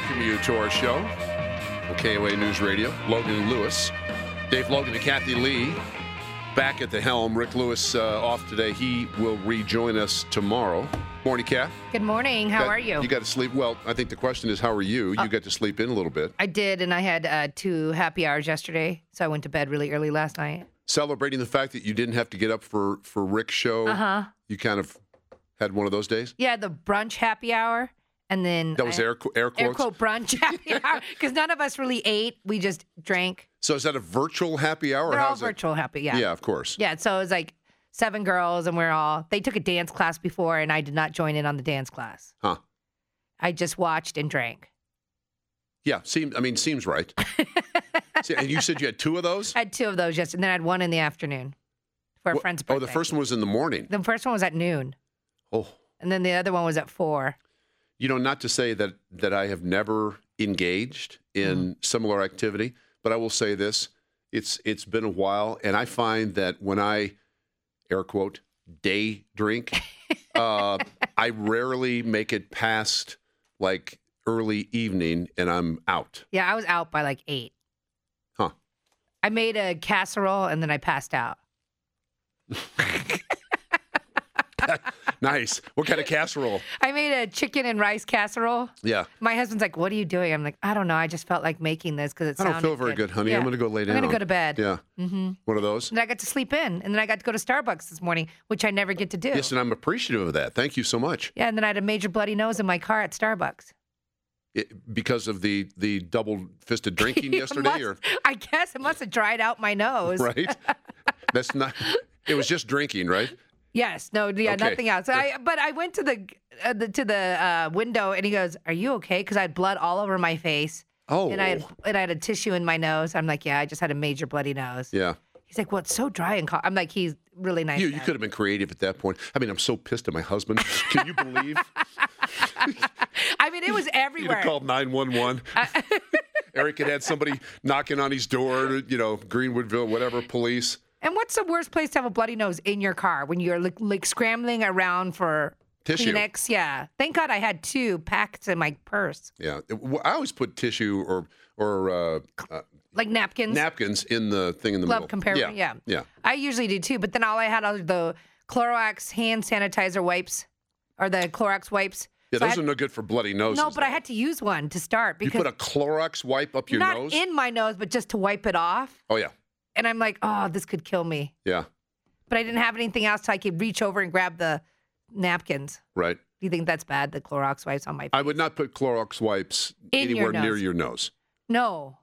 Welcome you to our show on KOA News Radio. Logan and Lewis, Dave Logan and Kathy Lee, back at the helm. Rick Lewis uh, off today. He will rejoin us tomorrow. Morning, Kath. Good morning. How Got- are you? You got to sleep. Well, I think the question is, how are you? You got to sleep in a little bit. I did, and I had uh, two happy hours yesterday, so I went to bed really early last night. Celebrating the fact that you didn't have to get up for for Rick's show. Uh huh. You kind of had one of those days. Yeah, the brunch happy hour, and then That was I- air air quotes. air quote brunch happy hour because none of us really ate. We just drank. So is that a virtual happy hour? or They're all virtual happy. Yeah. Yeah, of course. Yeah. So it was like seven girls, and we're all. They took a dance class before, and I did not join in on the dance class. Huh. I just watched and drank. Yeah, seems. I mean, seems right. See, and you said you had two of those. I had two of those yesterday, and then I had one in the afternoon for a friend's birthday. oh, the first one was in the morning. The first one was at noon, Oh, and then the other one was at four. You know, not to say that that I have never engaged in Mm-hmm. similar activity, but I will say this: it's it's been a while, and I find that when I air quote day drink, uh, I rarely make it past like early evening, and I'm out. Yeah, I was out by like eight. Huh. I made a casserole and then I passed out. Nice. What kind of casserole? I made a chicken and rice casserole. Yeah. My husband's like, "What are you doing?" I'm like, "I don't know. I just felt like making this because it I don't feel very good, honey. Yeah. I'm going to go lay down. I'm gonna go to bed. Yeah. Mm-hmm. One of those. And I got to sleep in, and then I got to go to Starbucks this morning, which I never get to do. Yes, and I'm appreciative of that. Thank you so much. yeah, and then I had a major bloody nose in my car at Starbucks. It, because of the the double fisted drinking yesterday, must- or I guess it must have dried out my nose. right? That's not. It was just drinking, right? Yes, no, yeah, Okay. nothing else. I but I went to the, uh, the to the uh, window and he goes, "Are you okay?" Because I had blood all over my face Oh, and I had and I had a tissue in my nose. I'm like, "Yeah, I just had a major bloody nose." yeah. He's like, "Well, it's so dry and cold." I'm like, "He's really nice." You you could have been creative at that point. I mean, I'm so pissed at my husband. Can you believe? I mean, it was You'd everywhere. called nine one one. Eric had had somebody knocking on his door. You know, Greenwood Village, whatever, police. And what's the worst place to have a bloody nose in your car when you're like, like scrambling around for Tissue. Kleenex? Yeah. Thank God I had two packed in my purse, Yeah, I always put tissue or or uh, uh, like napkins. napkins in the thing in the glove middle. compartment. Yeah. yeah. I usually do too, but then all I had are the Clorox hand sanitizer wipes or the Clorox wipes. Yeah, So those had- are no good for bloody noses. No, but I had to use one to start You because put a Clorox wipe up your not nose? in my nose, but just to wipe it off. oh yeah, And I'm like, oh, this could kill me. yeah, But I didn't have anything else, so I could reach over and grab the napkins. right. Do you think that's bad? The Clorox wipes on my face? I would not put Clorox wipes In your anywhere near your nose. No,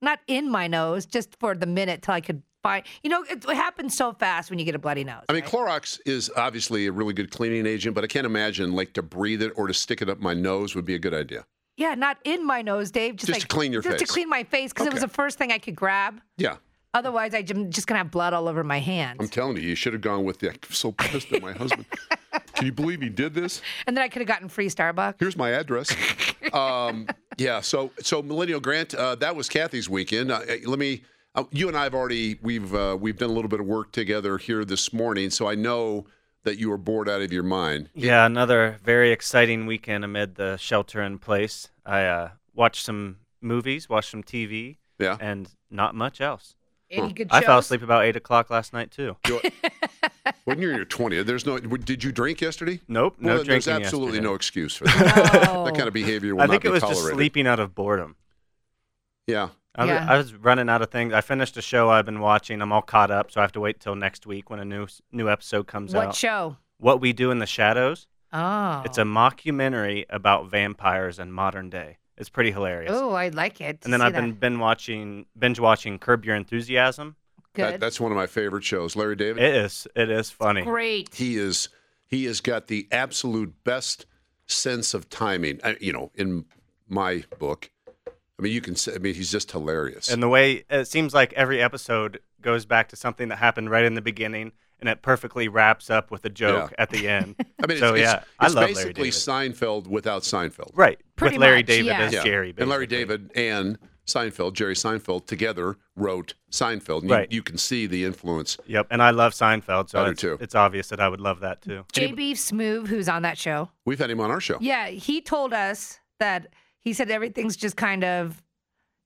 not in my nose, just for the minute till I could find. You know, it, it happens so fast when you get a bloody nose. I mean, right? Clorox is obviously a really good cleaning agent, but I can't imagine like to breathe it or to stick it up my nose would be a good idea. yeah, not in my nose, Dave. Just, Just to clean your just face. Just to clean my face because it was the first thing I could grab. Yeah, Otherwise, I'm just gonna have blood all over my hands. I'm telling you, you should have gone with the. I'm so pissed at my husband. Can you believe he did this? and then I could have gotten free Starbucks. Here's my address. Um, yeah, so so Millennial Grant, uh, that was Kathy's weekend. Uh, uh, let me. Uh, you and I have already we've uh, we've done a little bit of work together here this morning, so I know that you were bored out of your mind. Yeah, another very exciting weekend amid the shelter in place. I uh, watched some movies, watched some TV, Yeah. and not much else. Any good I fell asleep about eight o'clock last night too. when you're in your 20th, there's no. Did you drink yesterday? Nope, no well, then there's drinking absolutely yesterday. no excuse for that. No. that kind of behavior will I not think be it was tolerated. just sleeping out of boredom. Yeah. I, was, Yeah. I was running out of things. I finished a show I've been watching. I'm all caught up, so I have to wait till next week when a new new episode comes What out. What show? What We Do in the Shadows. Oh, It's a mockumentary about vampires in modern day. It's pretty hilarious. Oh, I like it. and then I've been that. binge watching binge watching Curb Your Enthusiasm. good. That, that's one of my favorite shows. Larry David. It is it is funny. Great. he is he has got the absolute best sense of timing. I, you know, in my book, I mean, you can say. I mean, he's just hilarious. And the way it seems like every episode goes back to something that happened right in the beginning, and it perfectly wraps up with a joke Yeah. at the end. I mean, so it's, yeah, it's, I it's love Larry basically David. Seinfeld without Seinfeld. right Pretty with Larry much, David yeah. as Yeah. Jerry. and Larry. David and Seinfeld, Jerry Seinfeld, together wrote Seinfeld. And Right. You, you can see the influence. Yep, and I love Seinfeld, so I do it's, too. it's obvious that I would love that too. JB Smoove, who's on that show. We've had him on our show. Yeah, he told us that he said everything's just kind of,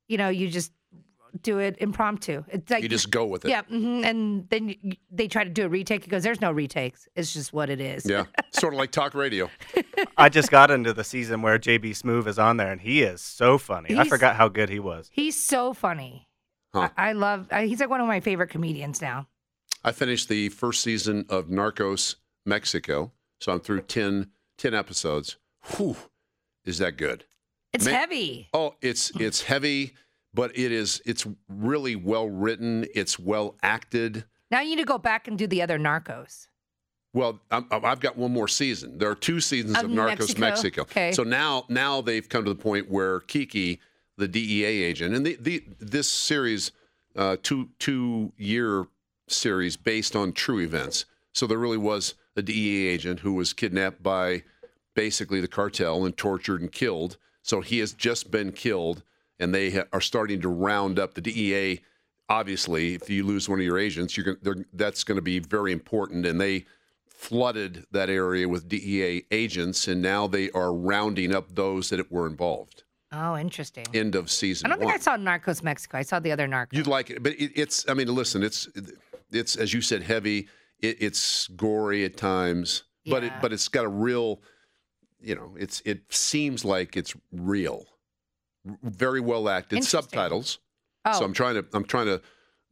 you know, you just do it impromptu. It's like You just go with it. yeah, hmm and then you, they try to do a retake. He goes, "There's no retakes. It's just what it is." Yeah. sort of like talk radio. I just got into the season where JB Smoove is on there, and he is so funny. I forgot how good he was. He's so funny. Huh. I, I love. I, he's like one of my favorite comedians now. I finished the first season of Narcos Mexico, so I'm through 10, 10 episodes. Whew, is that good? It's Ma- heavy. Oh, it's it's heavy, but it is it's really well written. It's well acted. Now you need to go back and do the other Narcos. Well, I'm, I'm- I've got one more season. There are two seasons Of of Narcos Mexico? Mexico. Okay. So now now they've come to the point where Kiki, the DEA agent, and the, the this series, uh, two two year series based on true events. So there really was a DEA agent who was kidnapped by basically the cartel and tortured and killed. So he has just been killed, and they ha- are starting to round up the DEA. Obviously, if you lose one of your agents, you're they're, that's going to be very important, and they flooded that area with DEA agents, and now they are rounding up those that were involved. Oh, interesting. End of season I don't think one. I saw Narcos Mexico. I saw the other Narcos. You'd like it, but it, it's. I mean, listen, it's it's as you said, heavy. It, it's gory at times, but it but it's got a real. You know, it's it seems like it's real, very well acted. Subtitles. oh, So I'm trying to I'm trying to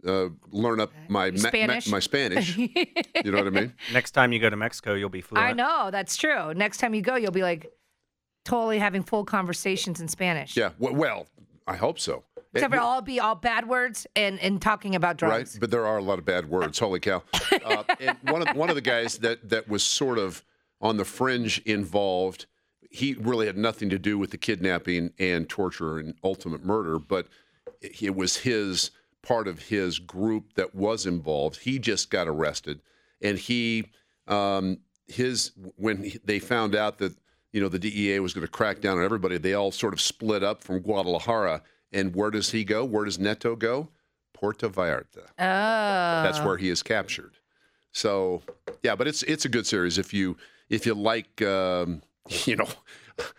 uh, learn up my ma- ma- Spanish? my Spanish. you know what I mean? Next time you go to Mexico, you'll be fluent. I know that's true. Next time you go, you'll be like totally having full conversations in Spanish. Yeah. w- Well, I hope so. Except It- for all be all bad words and and talking about drugs. Right, but there are a lot of bad words. Holy cow! Uh, and one of one of the guys that that was sort of on the fringe involved. He really had nothing to do with the kidnapping and torture and ultimate murder, but it was his part of his group that was involved. He just got arrested, and he um, his when he- they found out that you know the DEA was going to crack down on everybody, they all sort of split up from Guadalajara. And where does he go? Where does Neto go? Puerto Vallarta. Oh, That's where he is captured. So yeah, but it's it's a good series if you if you like um, you know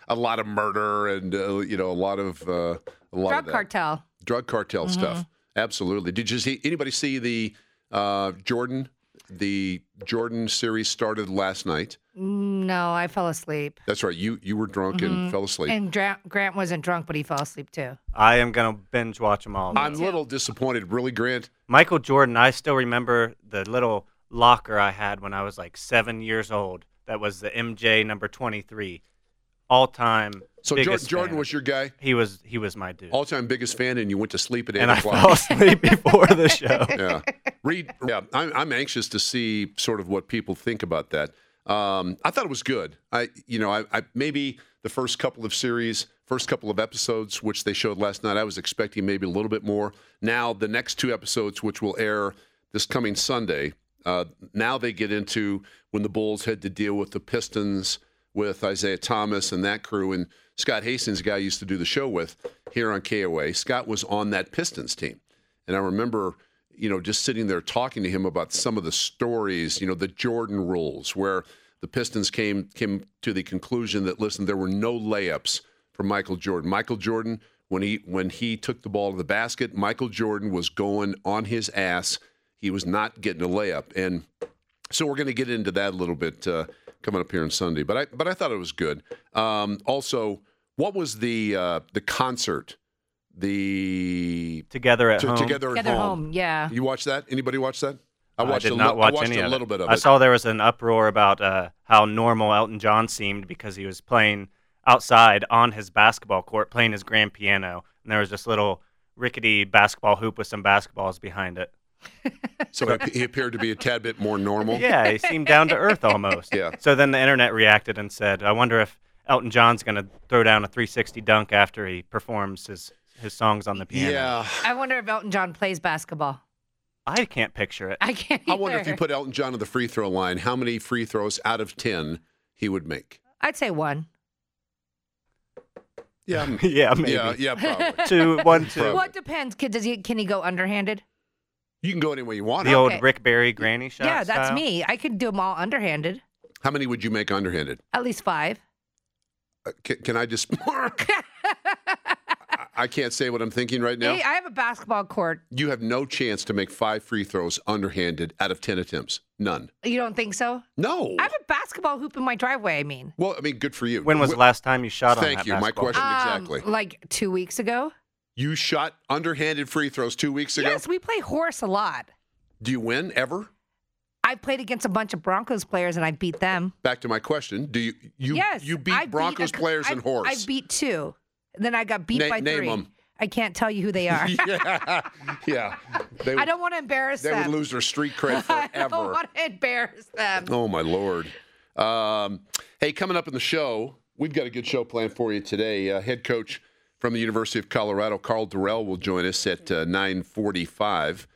a lot of murder and uh, you know a lot of uh, a lot drug of that. cartel. drug cartel stuff. Absolutely. Did you see anybody see the uh, Jordan? The Jordan series started last night. No, I fell asleep. That's right. You you were drunk and fell asleep. And Gra- Grant wasn't drunk, but he fell asleep too. I am gonna binge watch them all. I'm a little disappointed, really, Grant. Michael Jordan, I still remember the little locker I had when I was like seven years old. That was the MJ number 23, all time. So Jordan fan. was your guy, He was he was my dude. all time biggest fan, and you went to sleep at eight and I o'clock. fell asleep before the show. yeah. Read. Yeah, I'm, I'm anxious to see sort of what people think about that. Um, I thought it was good. I, you know, I, I maybe the first couple of series, first couple of episodes, which they showed last night, I was expecting maybe a little bit more. Now the next two episodes, which will air this coming Sunday, uh, now they get into when the Bulls had to deal with the Pistons with Isiah Thomas and that crew, and Scott Hastings, guy I used to do the show with here on KOA. Scott was on that Pistons team. And I remember, you know, just sitting there talking to him about some of the stories, you know, the Jordan rules, where the Pistons came came to the conclusion that listen, there were no layups for Michael Jordan. Michael Jordan, when he when he took the ball to the basket, Michael Jordan was going on his ass. He was not getting a layup, and so we're going to get into that a little bit uh, coming up here on Sunday. But I but I thought it was good. Um, also, what was the uh, the concert? The Together at to- home. together at home. home, yeah. You watched that? Anybody watch that? I I did a not li- watch I watched any a of little it. bit of I it. saw there was an uproar about uh, how normal Elton John seemed because he was playing outside on his basketball court playing his grand piano, and there was this little rickety basketball hoop with some basketballs behind it. So he appeared to be a tad bit more normal. Yeah, he seemed down to earth almost. Yeah. So then the internet reacted and said, "I wonder if Elton John's going to throw down a 360 dunk after he performs his his songs on the piano." Yeah. I wonder if Elton John plays basketball. I can't picture it. I can't. I wonder if you put Elton John on the free throw line, how many free throws out of 10 he would make. I'd say one. Yeah. yeah, maybe. Yeah, yeah, probably. Two, one, two. Probably. Well, it depends. Can, does he, can he go underhanded? You can go any way you want. The old Okay. Rick Barry granny shot. yeah, that's style? me. I could do them all underhanded. How many would you make underhanded? At least five. Uh, can, can I just. I- I can't say what I'm thinking right now. Hey, I have a basketball court. You have no chance to make five free throws underhanded out of 10 attempts. None. You don't think so? No. I have a basketball hoop in my driveway. I mean, Well, I mean, good for you. When was the last time you shot on Thank that you. My basketball question- court? Exactly. Um, like two weeks ago. You shot underhanded free throws two weeks ago. Yes, we play horse a lot. Do you win ever? I played against a bunch of Broncos players and I beat them. Back to my question. Do you you yes, you beat I Broncos a players I, in horse? I beat two. Then I got beat Na- by name three. 'em. I can't tell you who they are. yeah, yeah. They would, I don't want to embarrass they them. They would lose their street cred forever. I don't want to embarrass them. Oh my lord. Um, hey, coming up in the show, we've got a good show planned for you today. Uh, head coach from the University of Colorado, Karl Dorrell, will join us at uh, 9:45.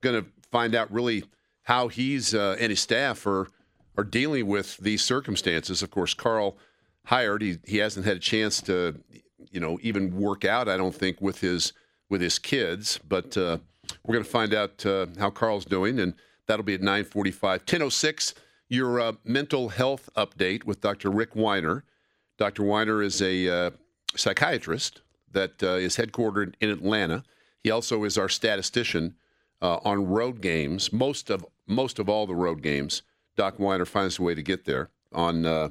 Going to find out really how he's uh, and his staff are are dealing with these circumstances. Of course, Karl hired. He he hasn't had a chance to, you know, even work out. I don't think with his with his kids, but uh, we're going to find out uh, how Karl's doing, and that'll be at 9:45. 10:06. Your uh, mental health update with Dr. Rick Weiner. Dr. Weiner is a uh, psychiatrist that uh, is headquartered in Atlanta. He also is our statistician uh, on road games. Most of most of all the road games, Doc Weiner finds a way to get there on uh,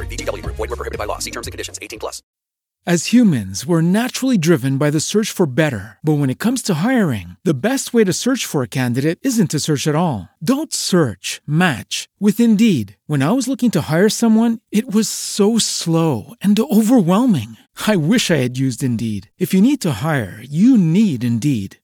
VGW Group. Void were prohibited by law. See terms and conditions. 18 plus. As humans, we're naturally driven by the search for better. But when it comes to hiring, the best way to search for a candidate isn't to search at all. Don't search, match with Indeed. When I was looking to hire someone, it was so slow and overwhelming. I wish I had used Indeed. If you need to hire, you need Indeed.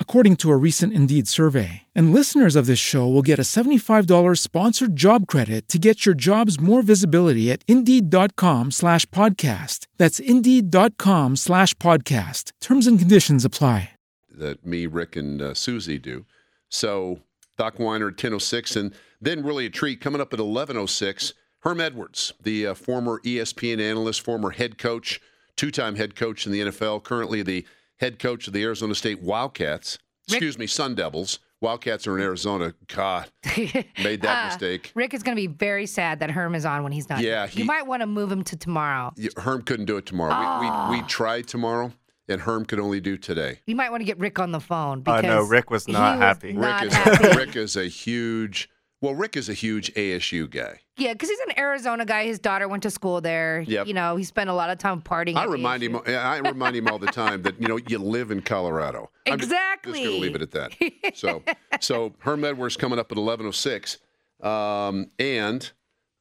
according to a recent Indeed survey. And listeners of this show will get a $75 sponsored job credit to get your jobs more visibility at Indeed.com slash podcast. That's Indeed.com slash podcast. Terms and conditions apply. that me, Rick, and uh, Susie do. So Doc Weiner at 10.06, and then really a treat coming up at 11.06, Herm Edwards, the uh, former ESPN analyst, former head coach, two-time head coach in the NFL, currently the head coach of the Arizona State Wildcats. Excuse me, Sun Devils. Wildcats are in Arizona. God, made that Uh, mistake. Rick is going to be very sad that Herm is on when he's not. Yeah, here. you might want to move him to tomorrow. Herm couldn't do it tomorrow. We, Ah. we, we tried tomorrow, and Herm could only do today. You might want to get Rick on the phone Oh, because no, Rick was not happy. not Rick is happy. Rick is a huge well, Rick is a huge ASU guy. Yeah, because he's an Arizona guy. His daughter went to school there. Yep. You know, he spent a lot of time partying. I remind him. I remind him all the time that you know you live in Colorado. I'm just- Exactly. Just, going to leave it at that. So, so Herm Edwards coming up at eleven oh six, um, and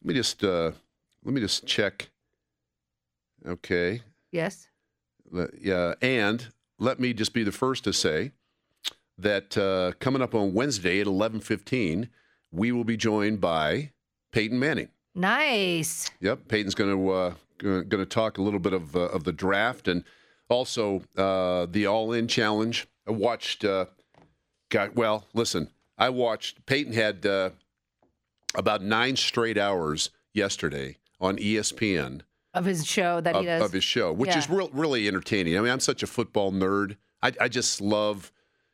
let me just uh, let me just check. Okay, Yes. Yeah, and let me just be the first to say that uh, coming up on Wednesday at eleven fifteen, we will be joined by Peyton Manning. Nice. Yep, Peyton's going to uh, going to talk a little bit of uh, of the draft and Also, uh, the All In Challenge. I watched. Uh, got well. Listen, I watched. Peyton had uh, about nine straight hours yesterday on ESPN Of his show that he does. of his show, which is real, really entertaining. I mean, I'm such a football nerd. I, I just love,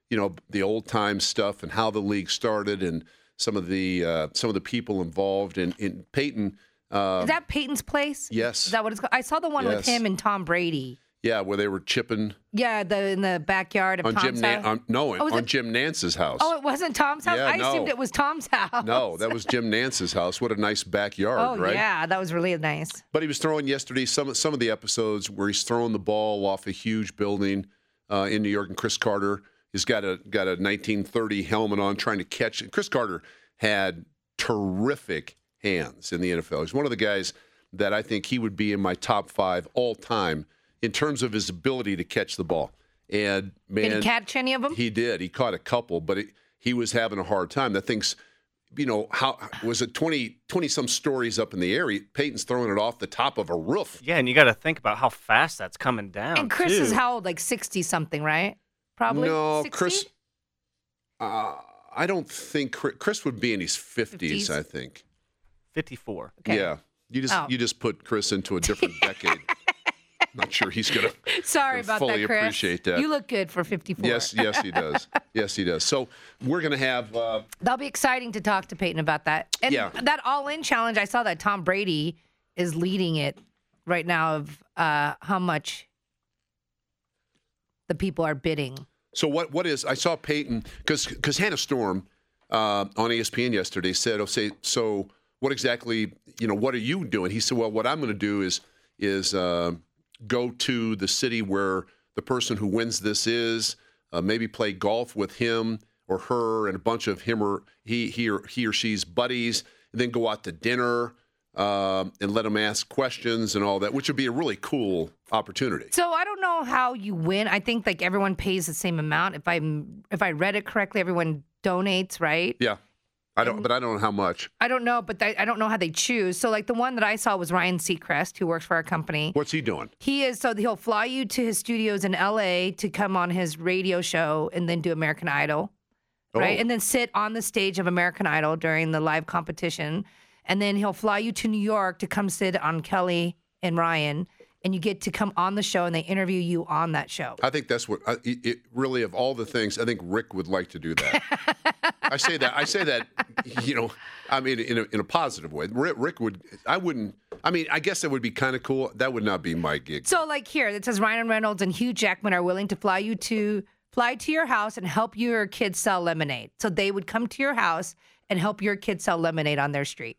you know, the old time stuff and how the league started and some of the uh, some of the people involved. And in Peyton, uh, Is that Peyton's place? yes, Is that what it's called? I saw the one with him and Tom Brady. yeah, where they were chipping Yeah, the in the backyard of on Tom's Jim house. on, no, Oh, on it- Jim Nantz's house. Oh, it wasn't Tom's house. Yeah, I assumed it was Tom's house. no, that was Jim Nantz's house. What a nice backyard, Oh right? yeah, that was really nice. But he was throwing yesterday some some of the episodes where he's throwing the ball off a huge building uh, in New York, and Cris Carter has got a got a 1930 helmet on, trying to catch. Cris Carter had terrific hands in the NFL. He's one of the guys that I think he would be in my top five all time in terms of his ability to catch the ball. And man, Did he catch any of them? he did. He caught a couple, but it, he was having a hard time. That thing's, you know, how was it 20, 20 some stories up in the air? He- Peyton's throwing it off the top of a roof. Yeah, and you got to think about how fast that's coming down. and Chris too. is how old? Like sixty something, right? Probably. No, 60? Chris. Uh, I don't think Chris, Chris would be in his 50s, 50s? I think. 54. Okay. Yeah. You just Oh. you just put Chris into a different decade. Not sure he's going to Sorry about fully that, Chris. appreciate that. You look good for fifty-four. Yes, yes, he does. yes, he does. So we're going to have uh, That'll be exciting to talk to Peyton about that. And Yeah. that all in challenge, I saw that Tom Brady is leading it right now of uh, how much the people are bidding. So what what is I saw Peyton because because Hannah Storm uh, on ESPN yesterday said, "Oh, say so what exactly you know what are you doing?" He said, "Well, what I'm going to do is is uh, go to the city where the person who wins this is, uh, maybe play golf with him or her and a bunch of him or he he or he or she's buddies, and then go out to dinner." Um, and let them ask questions and all that, which would be a really cool opportunity. So I don't know how you win. I think like everyone pays the same amount. If I if I read it correctly, everyone donates, right? Yeah, I don't, but I don't know how much. I don't know, but I I don't know how they choose. So like the one that I saw was Ryan Seacrest, who works for our company. What's he doing? He is so he'll fly you to his studios in LA to come on his radio show and then do American Idol. Right? Oh. And then sit on the stage of American Idol during the live competition. And then he'll fly you to New York to come sit on Kelly and Ryan. And you get to come on the show and they interview you on that show. I think that's what I, it, really of all the things. I think Rick would like to do that. I say that. I say that. You know, I mean, in a, in a positive way. Rick, Rick would. I wouldn't. I mean, I guess that would be kind of cool. That would not be my gig. So like here, it says Ryan Reynolds and Hugh Jackman are willing to fly you to fly to your house and help your kids sell lemonade. So they would come to your house and help your kids sell lemonade on their street.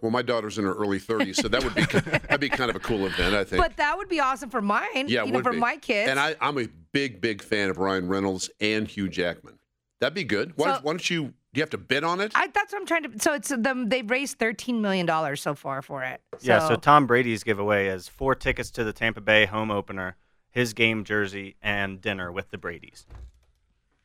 Well, my daughter's in her early 30s, so that would be that'd be kind of a cool event. I think. But that would be awesome for mine. yeah, it you know, for be. my kids. And I, I'm a big, big fan of Ryan Reynolds and Hugh Jackman. That'd be good. Why, So- why don't you? Do you have to bid on it? I, that's what I'm trying to. So it's them. They've raised thirteen million dollars so far for it. Yeah, so Tom Brady's giveaway is four tickets to the Tampa Bay home opener, his game jersey, and dinner with the Brady's.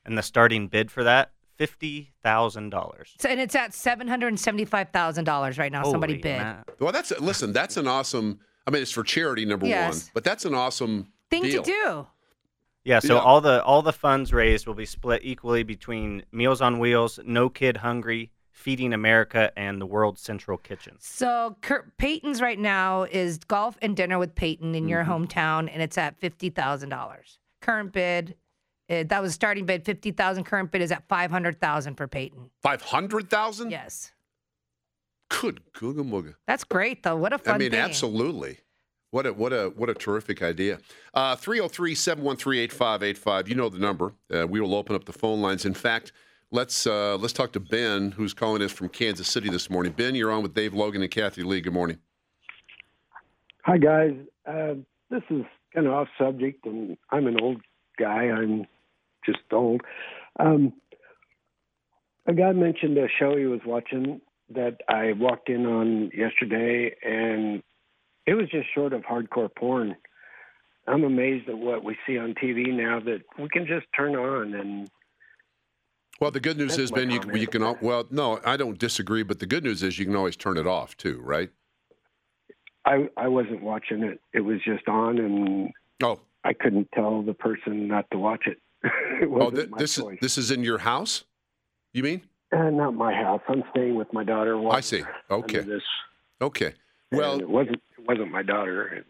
And the starting bid for that, $50,000. So- and it's at seven hundred and seventy-five thousand dollars right now. Somebody Holy bid. ma- Well, that's listen. That's an awesome. I mean, it's for charity, number one, but that's an awesome Thing deal. to do. Yeah, so Yeah. all the all the funds raised will be split equally between Meals on Wheels, No Kid Hungry, Feeding America, and the World Central Kitchen. So Kurt, Peyton's right now is golf and dinner with Peyton in Mm-hmm. your hometown, and it's at fifty thousand dollars. Current bid, uh, that was starting bid fifty thousand. Current bid is at five hundred thousand for Peyton. Five hundred thousand. Yes, Good googa mooga. that's great though. What a fun idea. I mean, thing. absolutely. What a what a what a terrific idea. Uh 303-713-8585. You know the number. Uh, we will open up the phone lines. In fact, let's uh, let's talk to Ben, who's calling us from Kansas City this morning. Ben, you're on with Dave Logan and Kathy Lee. Good morning. Hi, guys. Uh, this is kind of off subject, and I'm an old guy. I'm just old. Um, a guy mentioned a show he was watching that I walked in on yesterday, and it was just short of hardcore porn. I'm amazed at what we see on TV now that we can just turn on and Well, the good news has been you, you can. al- Well, no, I don't disagree, but the good news is you can always turn it off too, right? I I wasn't watching it. It was just on and Oh, I couldn't tell the person not to watch it. it Oh, th- this is this is in your house. You mean? Uh, not my house. I'm staying with my daughter. I see. Okay. Okay. And Well, it wasn't. It wasn't my daughter.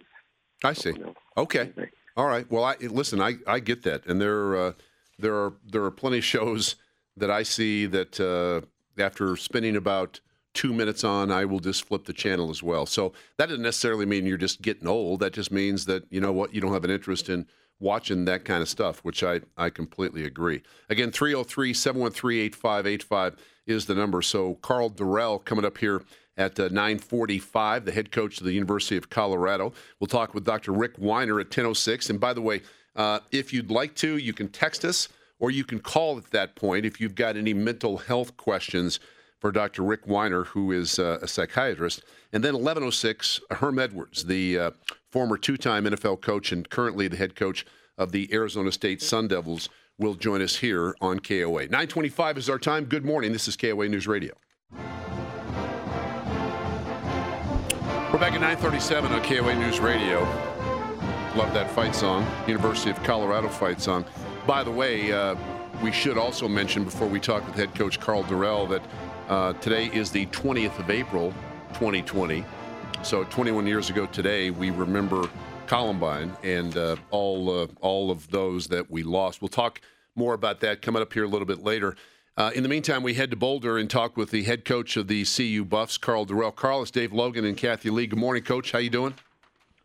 I see. Okay. All right. Well, I listen. I, I get that, and there uh, there are there are plenty of shows that I see that uh, after spending about two minutes on, I will just flip the channel as well. So that doesn't necessarily mean you're just getting old. That just means that you know what you don't have an interest in watching that kind of stuff, which I I completely agree. Again, 303-713-8585 is the number. So Karl Dorrell coming up here at uh, 9:45, the head coach of the University of Colorado. We'll talk with Dr. Rick Weiner at 10:06. And by the way, uh, if you'd like to, you can text us or you can call at that point if you've got any mental health questions for Dr. Rick Weiner, who is uh, a psychiatrist. And then 11:06, Herm Edwards, the uh, former two-time NFL coach and currently the head coach of the Arizona State Sun Devils, will join us here on KOA. 9:25 is our time. Good morning. This is KOA News Radio. We're back at 9:37 on KOA News Radio. Love that fight song, University of Colorado fight song. By the way, uh, we should also mention before we talk with head coach Karl Dorrell that uh, today is the 20th of April, 2020. So 21 years ago today, we remember Columbine and uh, all uh, all of those that we lost. We'll talk more about that coming up here a little bit later. Uh, in the meantime, we head to Boulder and talk with the head coach of the CU Buffs, Karl Dorrell. Karl, it's Dave Logan and Kathy Lee. Good morning, Coach. How you doing?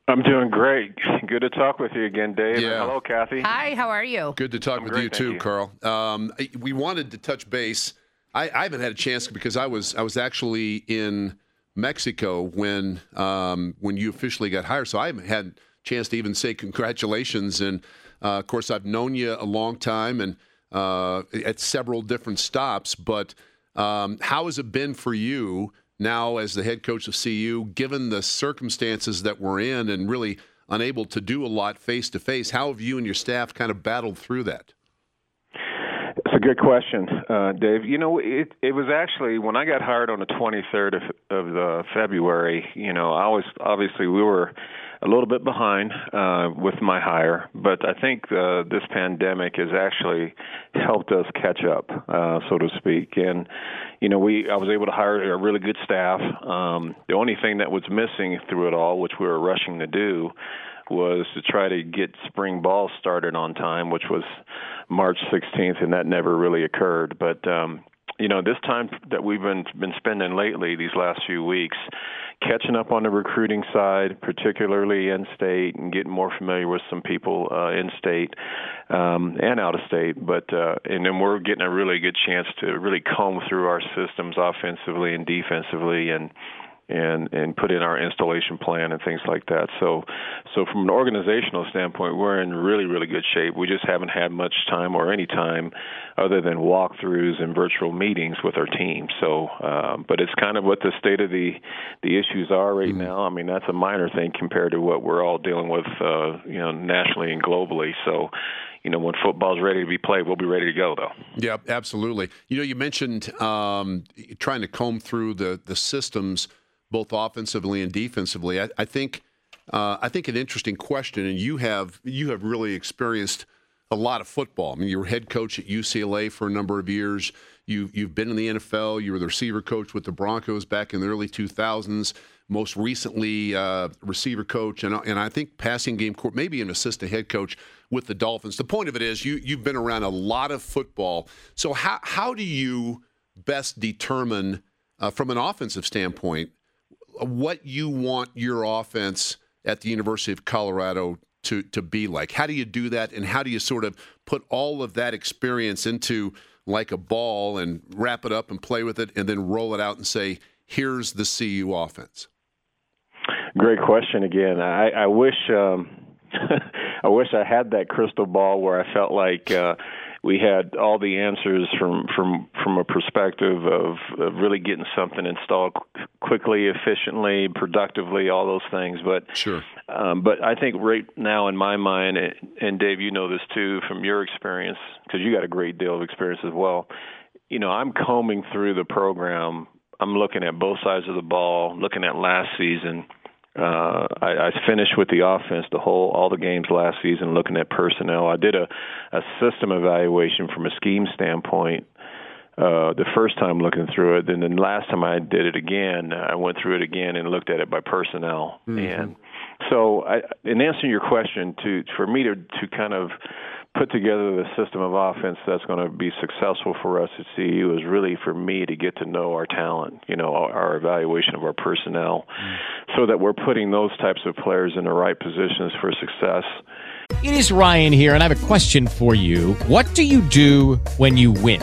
I'm doing great. Good to talk with you again, Dave. Yeah. Hello, Kathy. Hi, how are you? Good to talk with great, you too, you. Karl. Um, we wanted to touch base. I, I haven't had a chance because I was I was actually in Mexico when um, when you officially got hired, so I haven't had a chance to even say congratulations. And uh, of course, I've known you a long time and uh, at several different stops. But um, how has it been for you now as the head coach of CU, given the circumstances that we're in and really unable to do a lot face to face? How have you and your staff kind of battled through that? A good question, uh, Dave. You know, it it was actually when I got hired on the 23rd of, of uh, February. You know, I was obviously we were a little bit behind uh, with my hire, but I think uh, this pandemic has actually helped us catch up, uh, so to speak. And you know, we I was able to hire a really good staff. Um, the only thing that was missing through it all, which we were rushing to do, was to try to get spring ball started on time, which was March 16th, and that never really occurred. But um, you know, this time that we've been been spending lately, these last few weeks, catching up on the recruiting side, particularly in state, and getting more familiar with some people uh, in state um, and out of state. But uh, and then we're getting a really good chance to really comb through our systems offensively and defensively, and and and put in our installation plan and things like that. So so from an organizational standpoint, we're in really really good shape. We just haven't had much time or any time other than walkthroughs and virtual meetings with our team. So um, but it's kind of what the state of the the issues are right now. I mean that's a minor thing compared to what we're all dealing with uh, you know nationally and globally. So you know when football's ready to be played, we'll be ready to go though. Yeah, absolutely. You know, you mentioned um, trying to comb through the the systems both offensively and defensively. I, I think uh, I think an interesting question, and you have you have really experienced a lot of football. I mean, you were head coach at UCLA for a number of years. You you've been in the NFL. You were the receiver coach with the Broncos back in the early 2000s. Most recently, uh, receiver coach, and and I think passing game court, maybe an assistant head coach with the Dolphins. The point of it is, you you've been around a lot of football. So how how do you best determine uh, from an offensive standpoint what you want your offense at the University of Colorado to to be like. How do you do that, and how do you sort of put all of that experience into like a ball and wrap it up and play with it, and then roll it out and say, "Here's the CU offense." Great question again. I, I wish um, I wish I had that crystal ball where I felt like uh, we had all the answers from from from a perspective of, of really getting something installed quickly, efficiently, productively, all those things. But sure. Um, but I think right now, in my mind, and- and Dave, you know this too from your experience because you got a great deal of experience as well. You know, I'm combing through the program. I'm looking at both sides of the ball, looking at last season Uh, I, I finished with the offense the whole all the games last season, looking at personnel. I did a, a system evaluation from a scheme standpoint uh, the first time looking through it. Then the last time I did it again, I went through it again and looked at it by personnel. Mm-hmm. And so, I, in answering your question, to for me to to kind of put together the system of offense that's going to be successful for us at CU is really for me to get to know our talent, you know, our, our evaluation of our personnel, mm. so that we're putting those types of players in the right positions for success. It is Ryan here, and I have a question for you. What do you do when you win?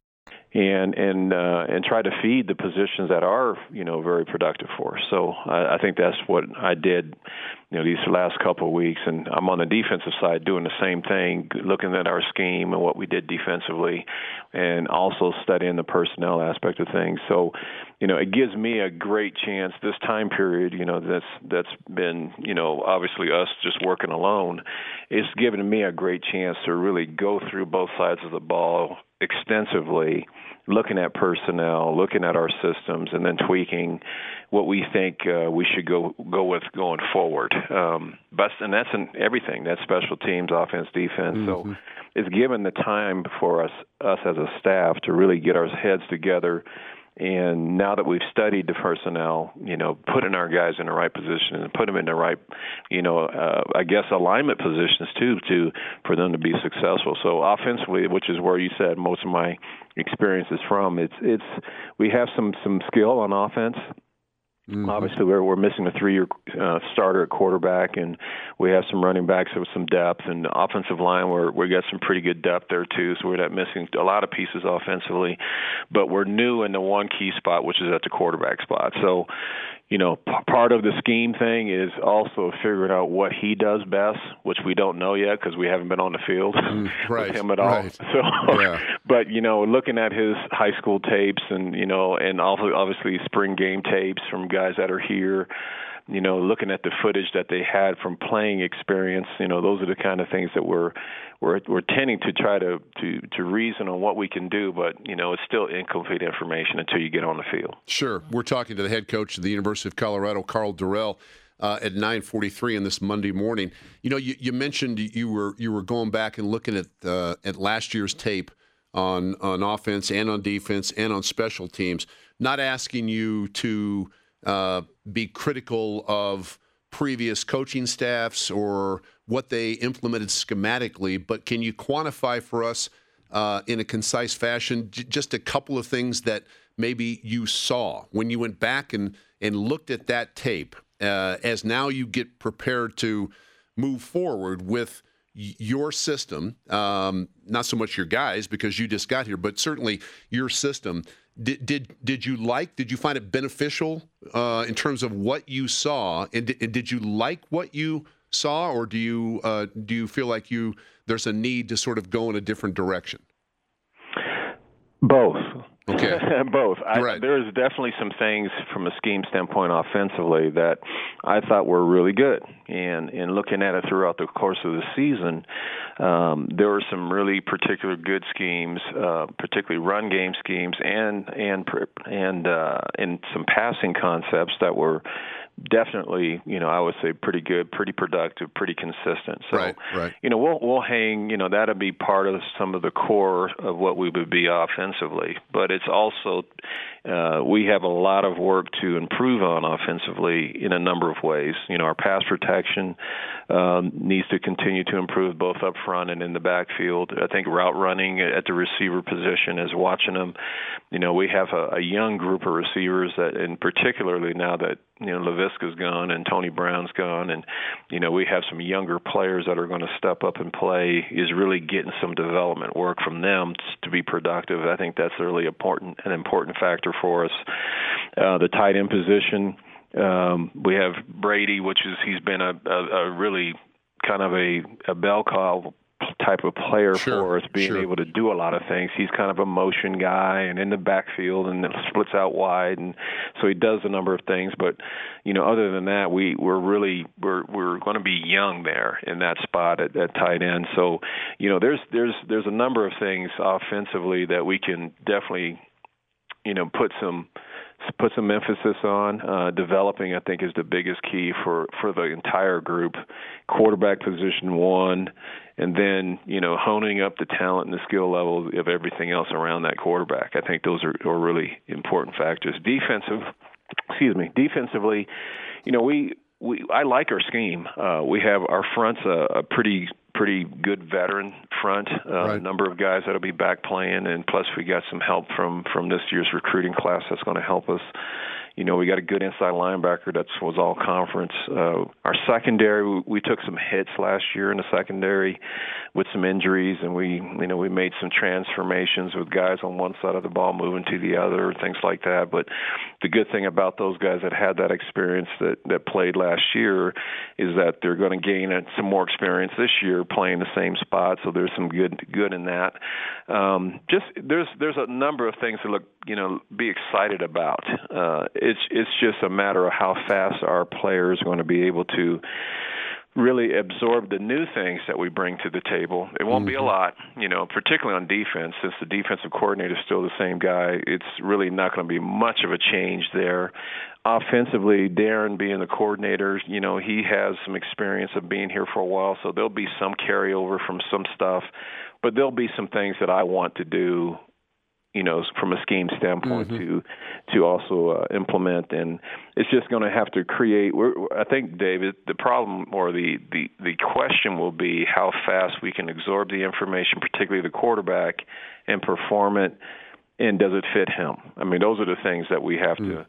and and uh, and try to feed the positions that are you know very productive for us. So I, I think that's what I did, you know, these last couple of weeks, and I'm on the defensive side doing the same thing, looking at our scheme and what we did defensively, and also studying the personnel aspect of things. So, you know, it gives me a great chance this time period. You know, that's that's been you know obviously us just working alone. It's given me a great chance to really go through both sides of the ball extensively looking at personnel, looking at our systems, and then tweaking what we think uh, we should go go with going forward. Um, but and that's in everything. That's special teams, offense, defense. Mm-hmm. So it's given the time for us us as a staff to really get our heads together. And now that we've studied the personnel, you know, putting our guys in the right position and put them in the right, you know, uh, I guess alignment positions too, to for them to be successful. So offensively, which is where you said most of my experience is from, it's it's we have some some skill on offense. Mm-hmm. Obviously, we're we're missing a three-year uh, starter at quarterback, and we have some running backs with some depth, and offensive line where we got some pretty good depth there too. So we're not missing a lot of pieces offensively, but we're new in the one key spot, which is at the quarterback spot. So, you know, p- part of the scheme thing is also figuring out what he does best, which we don't know yet because we haven't been on the field mm, right, with him at all. right. So, Yeah. but you know, looking at his high school tapes and you know, and also obviously spring game tapes from guys that are here, you know, looking at the footage that they had from playing experience, you know, those are the kind of things that we're we're we're tending to try to to to reason on what we can do, but you know, it's still incomplete information until you get on the field. Sure. We're talking to the head coach of the University of Colorado, Karl Dorrell, uh, at 9:43 on this Monday morning. You know, you, you mentioned you were you were going back and looking at uh, at last year's tape on on offense and on defense and on special teams. Not asking you to uh, be critical of previous coaching staffs or what they implemented schematically, but can you quantify for us uh, in a concise fashion j- just a couple of things that maybe you saw when you went back and, and looked at that tape uh, as now you get prepared to move forward with your system, um, not so much your guys because you just got here, but certainly your system. Did did did you like? Did you find it beneficial uh, in terms of what you saw? And did, and did you like what you saw, or do you uh, do you feel like you there's a need to sort of go in a different direction? Both. Okay. Both. I, Right. There's definitely some things from a scheme standpoint offensively that I thought were really good. And in looking at it throughout the course of the season, um, there were some really particular good schemes, uh, particularly run game schemes, and and and uh, and some passing concepts that were definitely, you know, I would say pretty good, pretty productive, pretty consistent. So, Right, right. you know, we'll we'll hang, you know, that'll be part of some of the core of what we would be offensively. But it's also uh, we have a lot of work to improve on offensively in a number of ways. You know, our pass protection um, needs to continue to improve both up front and in the backfield. I think route running at the receiver position is watching them. You know, we have a, a young group of receivers that, and particularly now that you know Laviska's gone and Tony Brown's gone, and you know we have some younger players that are going to step up and play. Is really getting some development work from them to be productive. I think that's really important, an important factor for us. Uh, the tight end position, um, we have Brady, which is he's been a, a, a really kind of a, a bell cow type of player for us, being able to do a lot of things. He's kind of a motion guy and in the backfield and splits out wide, and so he does a number of things. But you know, other than that, we we're really we're we're going to be young there in that spot at, at tight end. So you know, there's there's there's a number of things offensively that we can definitely you know put some put some emphasis on uh, developing. I think is the biggest key for for the entire group. Quarterback position one, and then you know honing up the talent and the skill level of everything else around that quarterback. I think those are, are really important factors. Defensive, excuse me, defensively, you know we. We, I like our scheme. Uh, we have our front's a, a pretty pretty good veteran front. Uh, A number of guys that'll be back playing, and plus we got some help from from this year's recruiting class that's going to help us. You know, we got a good inside linebacker that was all conference. Uh, our secondary, we, we took some hits last year in the secondary with some injuries, and we, you know, we made some transformations with guys on one side of the ball moving to the other, things like that. But the good thing about those guys that had that experience that that played last year is that they're going to gain some more experience this year playing the same spot. So there's some good good in that. Um, just there's there's a number of things to look, you know, be excited about. Uh, it's it's just a matter of how fast our players are going to be able to really absorb the new things that we bring to the table. It won't be a lot, you know, particularly on defense, since the defensive coordinator is still the same guy. It's really not going to be much of a change there. Offensively, Darrin being the coordinator, you know, he has some experience of being here for a while, so there'll be some carryover from some stuff, but there'll be some things that I want to do you know, from a scheme standpoint to to also uh, implement, and it's just going to have to create. We're, I think, David, the problem or the, the the question will be how fast we can absorb the information, particularly the quarterback, and perform it, and does it fit him? I mean, those are the things that we have to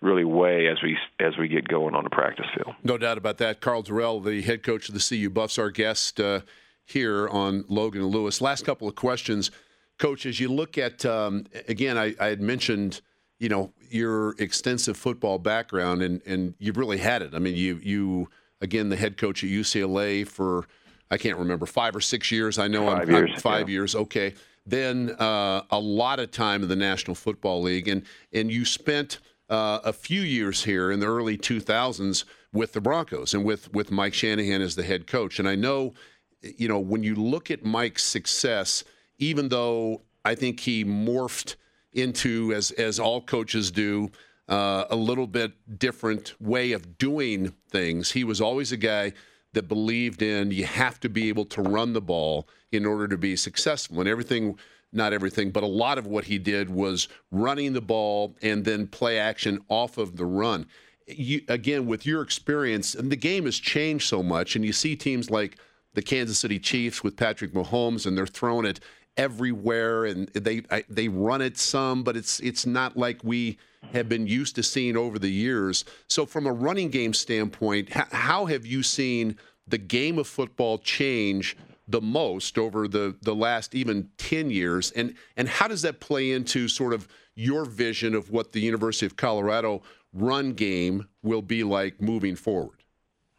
really weigh as we as we get going on the practice field. No doubt about that. Karl Dorrell, the head coach of the CU Buffs, our guest uh, here on Logan and Lewis. Last couple of questions, Coach. As you look at um, again, I, I had mentioned you know your extensive football background, and and you've really had it. I mean, you you again the head coach at UCLA for I can't remember five or six years. I know Five I'm, I'm years, five yeah. years. Okay, then uh, a lot of time in the National Football League, and and you spent uh, a few years here in the early 2000s with the Broncos and with with Mike Shanahan as the head coach. And I know, you know, when you look at Mike's success, even though I think he morphed into as as all coaches do. Uh, a little bit different way of doing things. He was always a guy that believed in you have to be able to run the ball in order to be successful. And everything, not everything, but a lot of what he did was running the ball and then play action off of the run. You, again, with your experience, and the game has changed so much, and you see teams like the Kansas City Chiefs with Patrick Mahomes, and they're throwing it everywhere, and they I, they run it some, but it's it's not like we have been used to seeing over the years. So, from a running game standpoint, how have you seen the game of football change the most over the the last even ten years, and and how does that play into sort of your vision of what the University of Colorado run game will be like moving forward?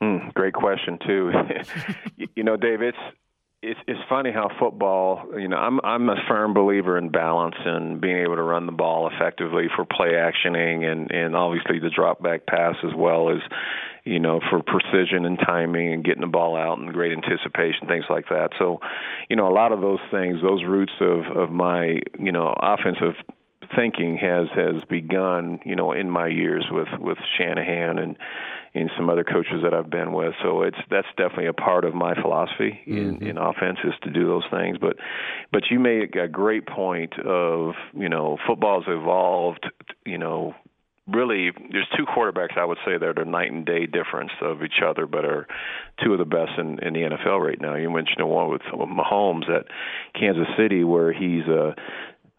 Mm, great question too. you know, Dave, it's it's it's funny how football, you know, I'm I'm a firm believer in balance and being able to run the ball effectively for play actioning and and obviously the drop back pass as well as you know for precision and timing and getting the ball out and great anticipation things like that. So, you know, a lot of those things, those roots of of my, you know, offensive thinking has has begun, you know, in my years with with Shanahan and and some other coaches that I've been with. So it's that's definitely a part of my philosophy in, Mm-hmm. in offense is to do those things. But but you made a great point of you know football's evolved. You know really there's two quarterbacks I would say that are night and day difference of each other, but are two of the best in, in the NFL right now. You mentioned the one with Mahomes at Kansas City, where he's a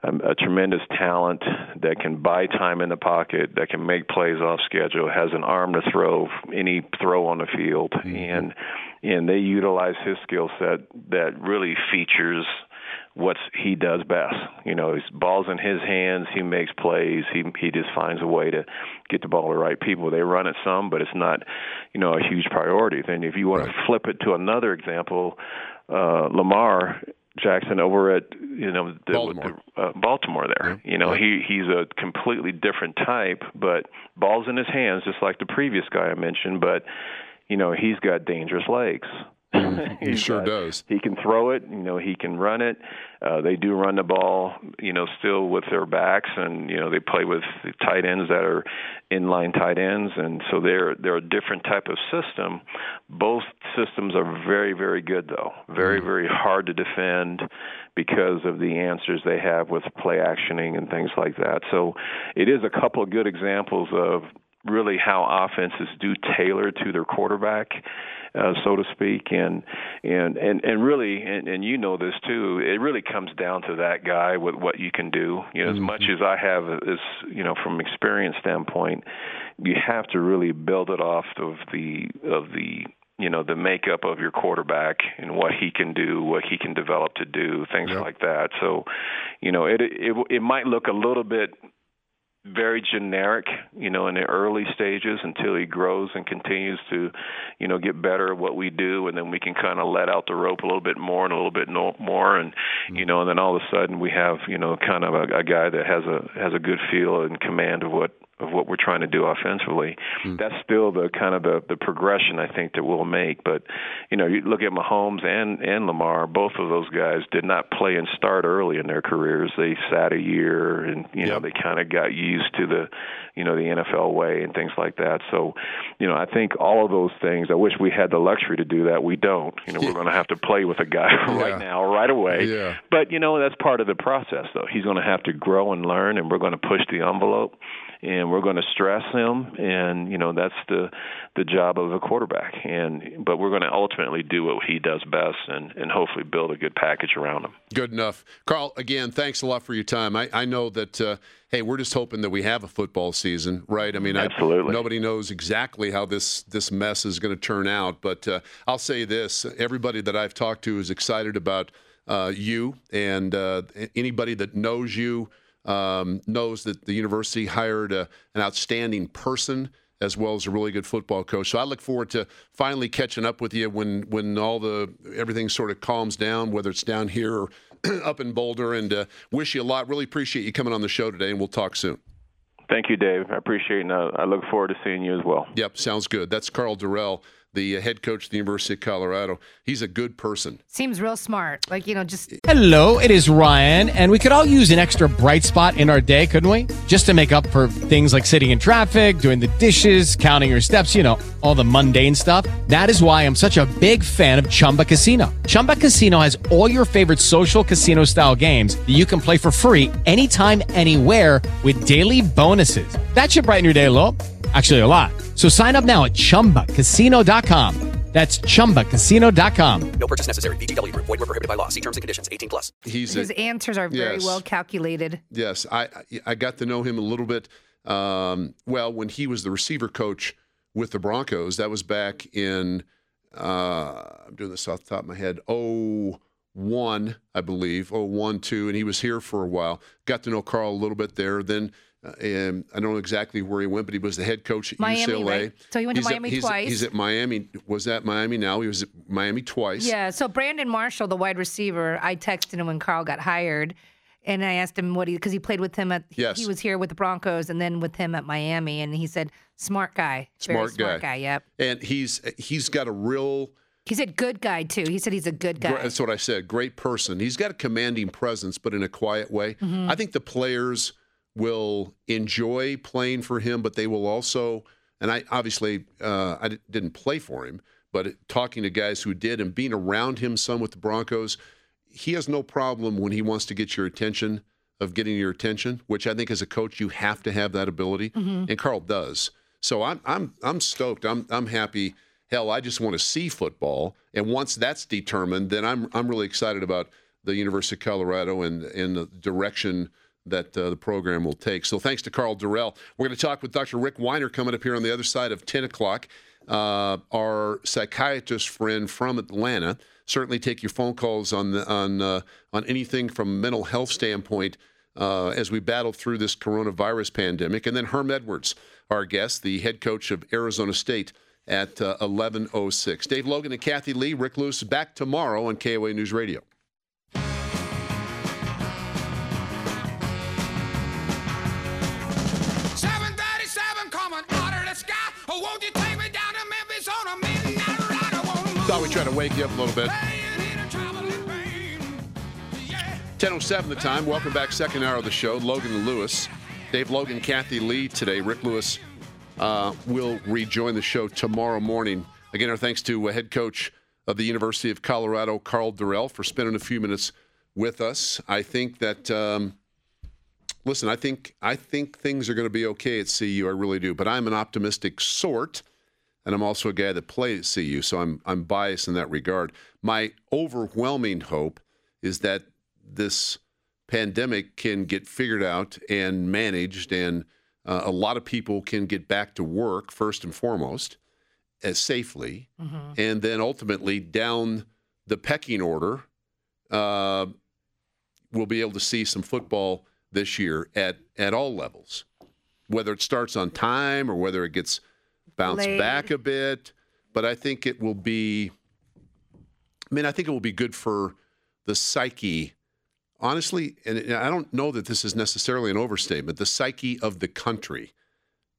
a, a tremendous talent that can buy time in the pocket, that can make plays off schedule, has an arm to throw any throw on the field, and and they utilize his skill set that really features what he does best. You know, his balls in his hands, he makes plays, he he just finds a way to get the ball to the right people. They run it some, but it's not, you know, a huge priority. Then if you want to flip it to another example, uh Lamar Jackson over at you know the, Baltimore. The, uh, Baltimore there. You know, he he's a completely different type, but balls in his hands just like the previous guy I mentioned, but you know, he's got dangerous legs. He sure got- does. He can throw it. You know, he can run it. Uh, they do run the ball. You know, still with their backs, and you know they play with the tight ends that are inline tight ends, and so they're they're a different type of system. Both systems are very very good though. Very very hard to defend because of the answers they have with play actioning and things like that. So it is a couple of good examples of really how offenses do tailor to their quarterback, uh, so to speak, and and and and really, and, and you know this too. It really comes down to that guy with what you can do. You know, as much as I have, as you know, from experience standpoint, you have to really build it off of the of the you know the makeup of your quarterback and what he can do, what he can develop to do, things like that. So, you know, it it it might look a little bit very generic, you know, in the early stages until he grows and continues to, you know, get better at what we do, and then we can kind of let out the rope a little bit more and a little bit no, more, and you mm. know, and then all of a sudden we have, you know, kind of a, a guy that has a has a good feel and command of what of what we're trying to do offensively. Hmm. That's still the kind of the the progression I think that we'll make. But you know, you look at Mahomes and and Lamar, both of those guys did not play and start early in their careers. They sat a year, and you know, they kind of got used to the you know the NFL way and things like that. So, you know, I think all of those things. I wish we had the luxury to do that. We don't. You know, we're going to have to play with a guy right now, right away. Yeah. But you know, that's part of the process, though. He's going to have to grow and learn, and we're going to push the envelope, and we're going to stress him, and you know, that's the the job of a quarterback. And but we're going to ultimately do what he does best, and and hopefully build a good package around him. Good enough. Karl, again, thanks a lot for your time. I, I know that, uh, hey, we're just hoping that we have a football season, right? I mean, I- Absolutely. nobody knows exactly how this, this mess is going to turn out. But uh, I'll say this everybody that I've talked to is excited about uh, you, and uh, anybody that knows you um, knows that the university hired a, an outstanding person as well as a really good football coach. So I look forward to finally catching up with you when when all the everything sort of calms down, whether it's down here or up in Boulder. And uh, wish you a lot. Really appreciate you coming on the show today, and we'll talk soon. Thank you, Dave. I appreciate it. And I I look forward to seeing you as well. Yep, sounds good. That's Karl Dorrell, the uh, head coach of the University of Colorado. He's a good person. Seems real smart. Like, you know, just Hello, it is Ryan, and we could all use an extra bright spot in our day, couldn't we? Just to make up for things like sitting in traffic, doing the dishes, counting your steps, you know, all the mundane stuff. That is why I'm such a big fan of Chumba Casino. Chumba Casino has all your favorite social casino style games that you can play for free anytime, anywhere with daily bonuses. That should brighten your day a little. Actually, a lot. So sign up now at chumbacasino.com. That's chumbacasino.com. No purchase necessary. VGW Group. Void were prohibited by law. See terms and conditions. 18 plus. He's his a, answers are very Yes. well calculated. Yes, I I- I got to know him a little bit. Um, well, when he was the receiver coach with the Broncos, that was back in uh, I'm doing this off the top of my head. Oh one, I believe. Oh one two, and he was here for a while. Got to know Karl a little bit there. Then Uh, and I don't know exactly where he went, but he was the head coach at Miami, UCLA. right? So he went to He's Miami he's at- twice. he's at Miami. Was at Miami now? He was at Miami twice. Yeah. So Brandon Marshall, the wide receiver, I texted him when Karl got hired, and I asked him what he because he played with him at Yes. he was here with the Broncos and then with him at Miami, and he said smart guy, Very Smart, smart guy. guy. Yep. And he's he's got a real. He said good guy too. He said he's a good guy. That's what I said. Great person. He's got a commanding presence, but in a quiet way. Mhm. I think the players will enjoy playing for him, but they will also. And I obviously uh, I didn't play for him, but talking to guys who did and being around him some with the Broncos, he has no problem when he wants to get your attention of getting your attention, which I think as a coach you have to have that ability, Mhm. and Karl does. So I'm I'm I'm stoked. I'm I'm happy. Hell, I just want to see football, and once that's determined, then I'm I'm really excited about the University of Colorado and and the direction that uh, the program will take. So thanks to Karl Dorrell. We're going to talk with Dr. Rick Weiner coming up here on the other side of 10 o'clock. Uh, our psychiatrist friend from Atlanta. Certainly take your phone calls on the, on uh, on anything from mental health standpoint uh, as we battle through this coronavirus pandemic. And then Herm Edwards, our guest, the head coach of Arizona State at uh, 11:06. Dave Logan and Kathy Lee, Rick Lewis back tomorrow on KOA News Radio. Thought we'd try to wake you up a little bit. 10.07 the time. Welcome back. Second hour of the show. Logan and Lewis. Dave Logan, Kathy Lee today. Rick Lewis uh, will rejoin the show tomorrow morning. Again, our thanks to uh, head coach of the University of Colorado, Karl Dorrell, for spending a few minutes with us. I think that, um, listen, I think I think things are going to be okay at CU. I really do. But I'm an optimistic sort and I'm also a guy that played at CU, so I'm I'm biased in that regard. My overwhelming hope is that this pandemic can get figured out and managed, and uh, a lot of people can get back to work first and foremost, as safely, and then ultimately down the pecking order, uh, we'll be able to see some football this year at at all levels, whether it starts on time or whether it gets bounce Late. back a bit. But I think it will be. I mean, I think it will be good for the psyche. Honestly, and I don't know that this is necessarily an overstatement. The psyche of the country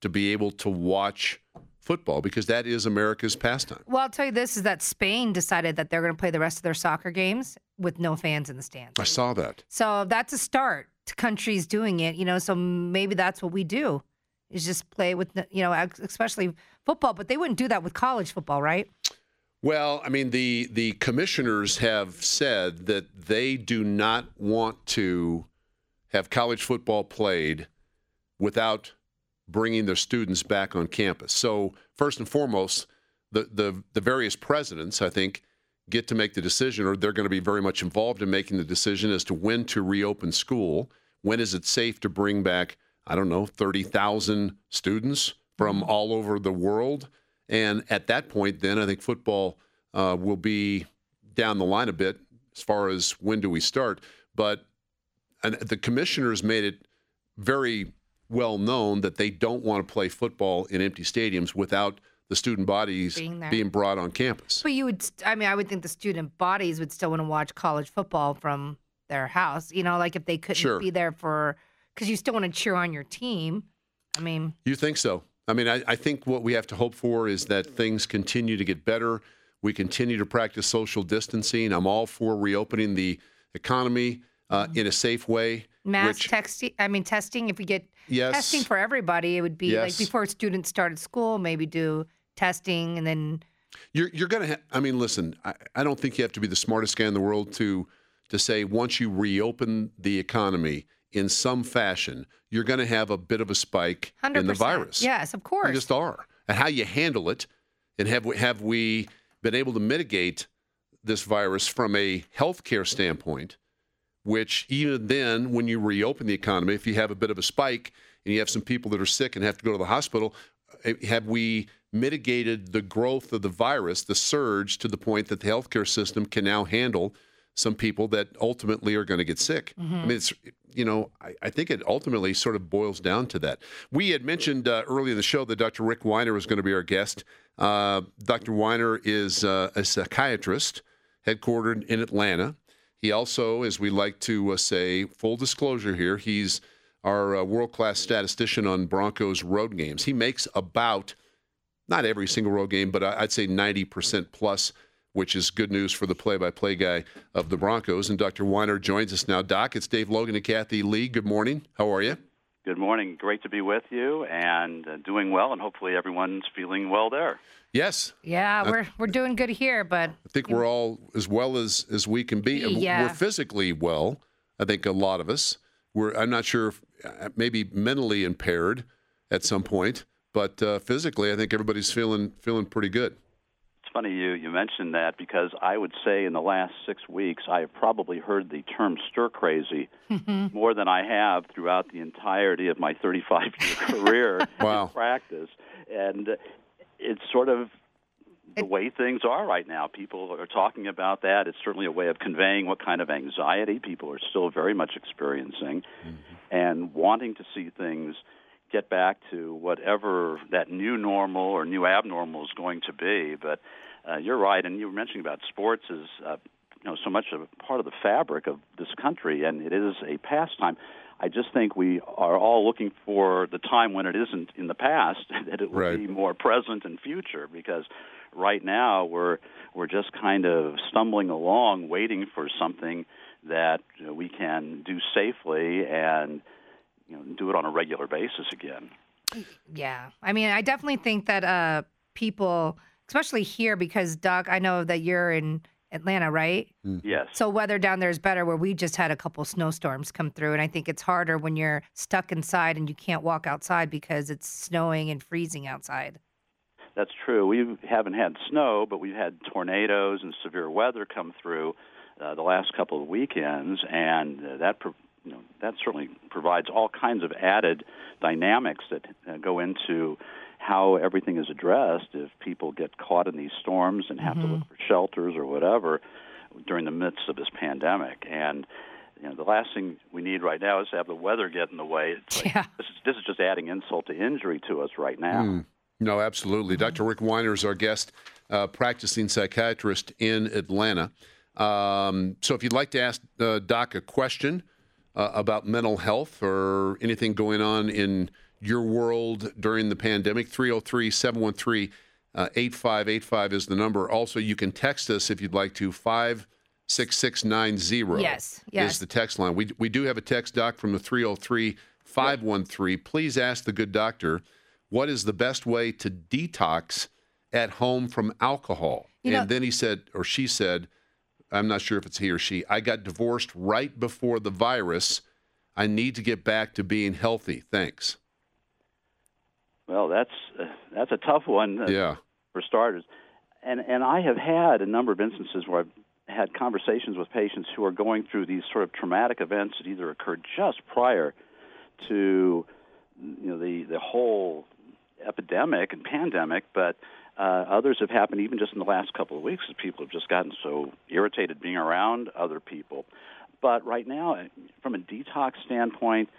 to be able to watch football because that is America's pastime. Well, I'll tell you this: is that Spain decided that they're going to play the rest of their soccer games with no fans in the stands. I saw that. So that's a start to countries doing it. You know, so maybe that's what we do is just play with the- you know, especially football. But they wouldn't do that with college football, right? Well, I mean, the the commissioners have said that they do not want to have college football played without bringing their students back on campus. So, first and foremost, the the the various presidents, I think, get to make the decision, or they're going to be very much involved in making the decision as to when to reopen school. When is it safe to bring back? I don't know, thirty thousand students from all over the world. And at that point, then I think football uh, will be down the line a bit as far as when do we start. But and the commissioners made it very well known that they don't want to play football in empty stadiums without the student bodies Being there. being brought on campus. But you would, I mean, I would think the student bodies would still want to watch college football from their house. You know, like if they couldn't Sure. be there for, because you still want to cheer on your team. I mean, You think so? I mean, I, I think what we have to hope for is that things continue to get better. We continue to practice social distancing. I'm all for reopening the economy uh, in a safe way. mass which- testing. I mean, testing. If we get Yes. testing for everybody, it would be Yes. like before students started school, maybe do testing and then You're you're gonna. Ha- I mean, listen. I, I don't think you have to be the smartest guy in the world to to say once you reopen the economy in some fashion, you're going to have a bit of a spike hundred in the virus. Yes, of course. You just are, and how you handle it, and have we, have we been able to mitigate this virus from a healthcare standpoint? Which even then, when you reopen the economy, if you have a bit of a spike and you have some people that are sick and have to go to the hospital, eh, have we mitigated the growth of the virus, the surge, to the point that the healthcare system can now handle some people that ultimately are going to get sick. I mean, it's you know, I, I think it ultimately sort of boils down to that. We had mentioned uh, earlier in the show that Dr. Rick Weiner was going to be our guest. Uh, Dr. Weiner is uh, a psychiatrist headquartered in Atlanta. He also, as we like to uh, say, full disclosure here, he's our uh, world class statistician on Broncos road games. He makes about, not every single road game, but I'd say 90% plus, which is good news for the play by play guy of the Broncos. And Dr. Weiner joins us now. Doc, it's Dave Logan and Kathy Lee. Good morning. How are you? Good morning. Great to be with you and uh, doing well, and hopefully everyone's feeling well there. Yes. Yeah, Uh, we're we're doing good here, but I think we're all as well as as we can be. And Yeah. We're physically well. I think a lot of us. We're. I'm not sure. If, uh, maybe mentally impaired at some point, but uh, physically, I think everybody's feeling feeling pretty good. Funny you, you mentioned that because I would say in the last six weeks I have probably heard the term stir crazy more than I have throughout the entirety of my 35 year career Wow. in practice. And it's sort of the way things are right now. People are talking about that. It's certainly a way of conveying what kind of anxiety people are still very much experiencing mm-hmm. and wanting to see things get back to whatever that new normal or new abnormal is going to be. But uh, you're right, and you were mentioning about sports is uh, you know so much of a part of the fabric of this country, and it is a pastime. I just think we are all looking for the time when it isn't in the past that it will Right. be more present and future because right now we're we're just kind of stumbling along waiting for something that you know, we can do safely and you know do it on a regular basis again. Yeah. I mean, I definitely think that uh people, especially here because Doc, I know that you're in Atlanta, right? Yes. So weather down there is better where we just had a couple snowstorms come through and I think it's harder when you're stuck inside and you can't walk outside because it's snowing and freezing outside. That's true. We haven't had snow, but we've had tornadoes and severe weather come through uh, the last couple of weekends, and uh, that pro- you know that certainly provides all kinds of added dynamics that uh, go into how everything is addressed if people get caught in these storms and have to look for shelters or whatever during the midst of this pandemic. And you know, the last thing we need right now is to have the weather get in the way. It's like, this, is, this is just adding insult to injury to us right now. Mm. No, absolutely. Dr. Rick Weiner is our guest, uh, practicing psychiatrist in Atlanta. Um, so if you'd like to ask uh, Doc a question uh, about mental health or anything going on in your world during the pandemic, 303 713 8585 is the number. Also, you can text us if you'd like to, 56690 Yes, yes. is the text line. We, we do have a text, Doc, from the 303 513. Please ask the good doctor what is the best way to detox at home from alcohol? You know- and then he said, or she said, I'm not sure if it's he or she, I got divorced right before the virus. I need to get back to being healthy. Thanks. Well, that's uh, that's a tough one. uh, Yeah. For starters, and and I have had a number of instances where I've had conversations with patients who are going through these sort of traumatic events that either occurred just prior to you know the the whole epidemic and pandemic, but uh, others have happened even just in the last couple of weeks as people have just gotten so irritated being around other people. But right now, from a detox standpoint,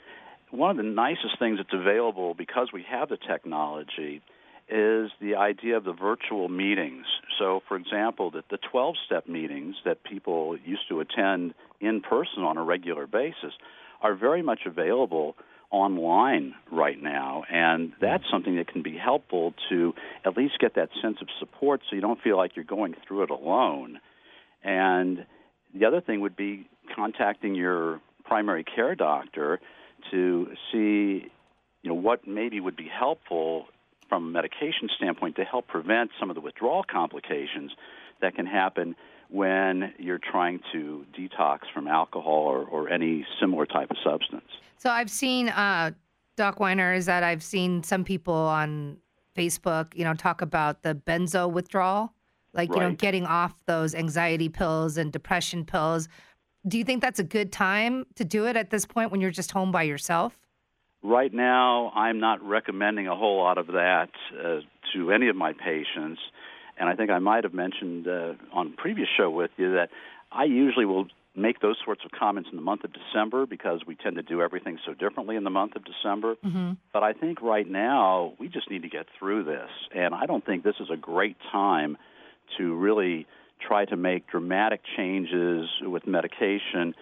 one of the nicest things that's available because we have the technology is the idea of the virtual meetings. So, for example, that the 12 step meetings that people used to attend in person on a regular basis are very much available online right now. And that's mm-hmm. something that can be helpful to at least get that sense of support so you don't feel like you're going through it alone. And the other thing would be contacting your primary care doctor to see you know what maybe would be helpful from a medication standpoint to help prevent some of the withdrawal complications that can happen when you're trying to detox from alcohol or, or any similar type of substance. So I've seen uh, Doc Weiner is that I've seen some people on Facebook, you know, talk about the benzo withdrawal, like you know, getting off those anxiety pills and depression pills. Do you think that's a good time to do it at this point when you're just home by yourself? Right now, I'm not recommending a whole lot of that uh, to any of my patients. And I think I might have mentioned uh, on a previous show with you that I usually will make those sorts of comments in the month of December because we tend to do everything so differently in the month of December. Mm-hmm. But I think right now we just need to get through this. And I don't think this is a great time to really try to make dramatic changes with medication.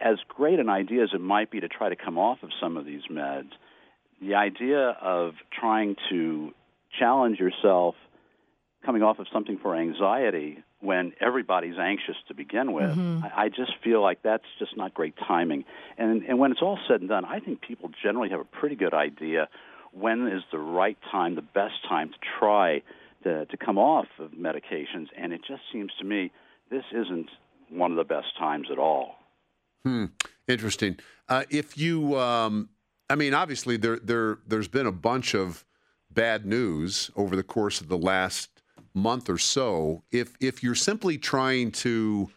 As great an idea as it might be to try to come off of some of these meds, the idea of trying to challenge yourself coming off of something for anxiety when everybody's anxious to begin with, Mhm. I, I just feel like that's just not great timing. And and when it's all said and done, I think people generally have a pretty good idea when is the right time, the best time to try to, to come off of medications. And it just seems to me this isn't one of the best times at all. Hmm. Interesting. Uh, if you, um, I mean, obviously there there there's been a bunch of bad news over the course of the last month or so. If if you're simply trying to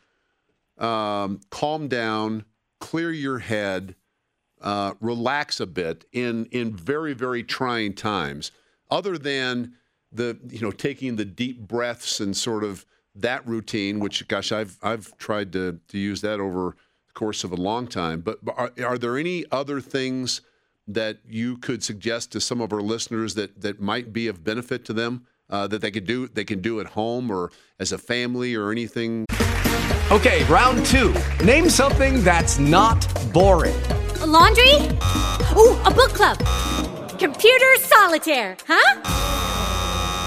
um, calm down, clear your head, uh, relax a bit in in very very trying times, other than the you know taking the deep breaths and sort of that routine, which gosh I've I've tried to to use that over the course of a long time. But but are, are there any other things that you could suggest to some of our listeners that that might be of benefit to them uh, that they could do they can do at home or as a family or anything? Okay, round two. Name something that's not boring. A laundry? Ooh, a book club. Computer solitaire, huh?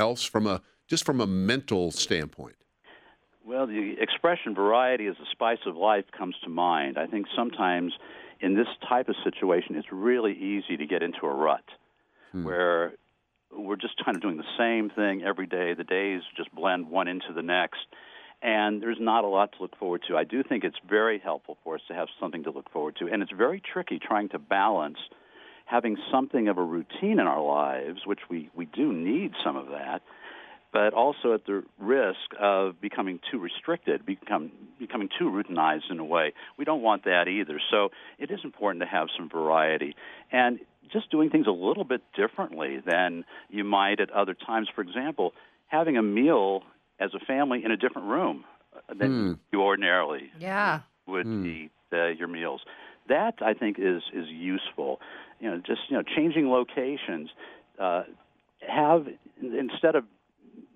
else from a just from a mental standpoint. Well, the expression variety is the spice of life comes to mind. I think sometimes in this type of situation, it's really easy to get into a rut hmm. where we're just kind of doing the same thing every day. The days just blend one into the next, and there's not a lot to look forward to. I do think it's very helpful for us to have something to look forward to, and it's very tricky trying to balance having something of a routine in our lives, which we, we do need some of that, but also at the risk of becoming too restricted, become, becoming too routinized in a way. We don't want that either. So it is important to have some variety. And just doing things a little bit differently than you might at other times. For example, having a meal as a family in a different room than you ordinarily Yeah. would eat uh, your meals. That I think is is useful. You know, just you know, changing locations. Uh, have instead of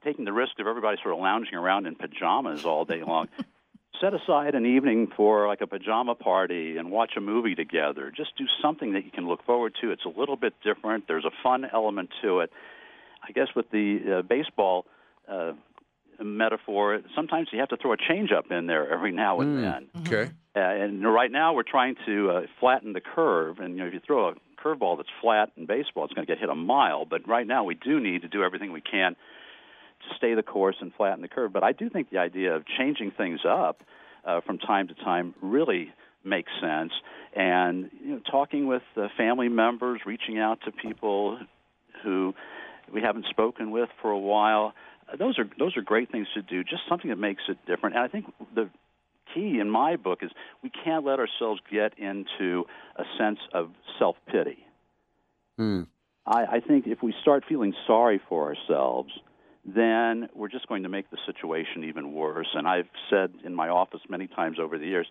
taking the risk of everybody sort of lounging around in pajamas all day long. Set aside an evening for like a pajama party and watch a movie together. Just do something that you can look forward to. It's a little bit different. There's a fun element to it. I guess with the uh, baseball uh, metaphor, sometimes you have to throw a change up in there every now and then. Okay. Uh, and right now we're trying to uh, flatten the curve. And you know, if you throw a curveball that's flat in baseball, it's going to get hit a mile. But right now we do need to do everything we can to stay the course and flatten the curve. But I do think the idea of changing things up uh, from time to time really makes sense. And you know, talking with uh, family members, reaching out to people who we haven't spoken with for a while. Uh, those are those are great things to do. Just something that makes it different. And I think the key in my book is we can't let ourselves get into a sense of self pity. Hmm. I, I think if we start feeling sorry for ourselves, then we're just going to make the situation even worse. And I've said in my office many times over the years,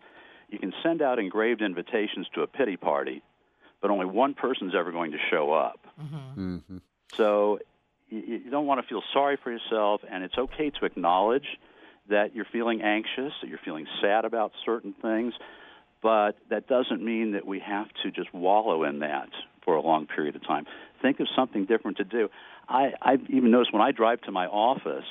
you can send out engraved invitations to a pity party, but only one person's ever going to show up. Mm-hmm. So you, you don't want to feel sorry for yourself, and it's okay to acknowledge that you're feeling anxious, that you're feeling sad about certain things, but that doesn't mean that we have to just wallow in that for a long period of time. Think of something different to do. I, I've even noticed when I drive to my office,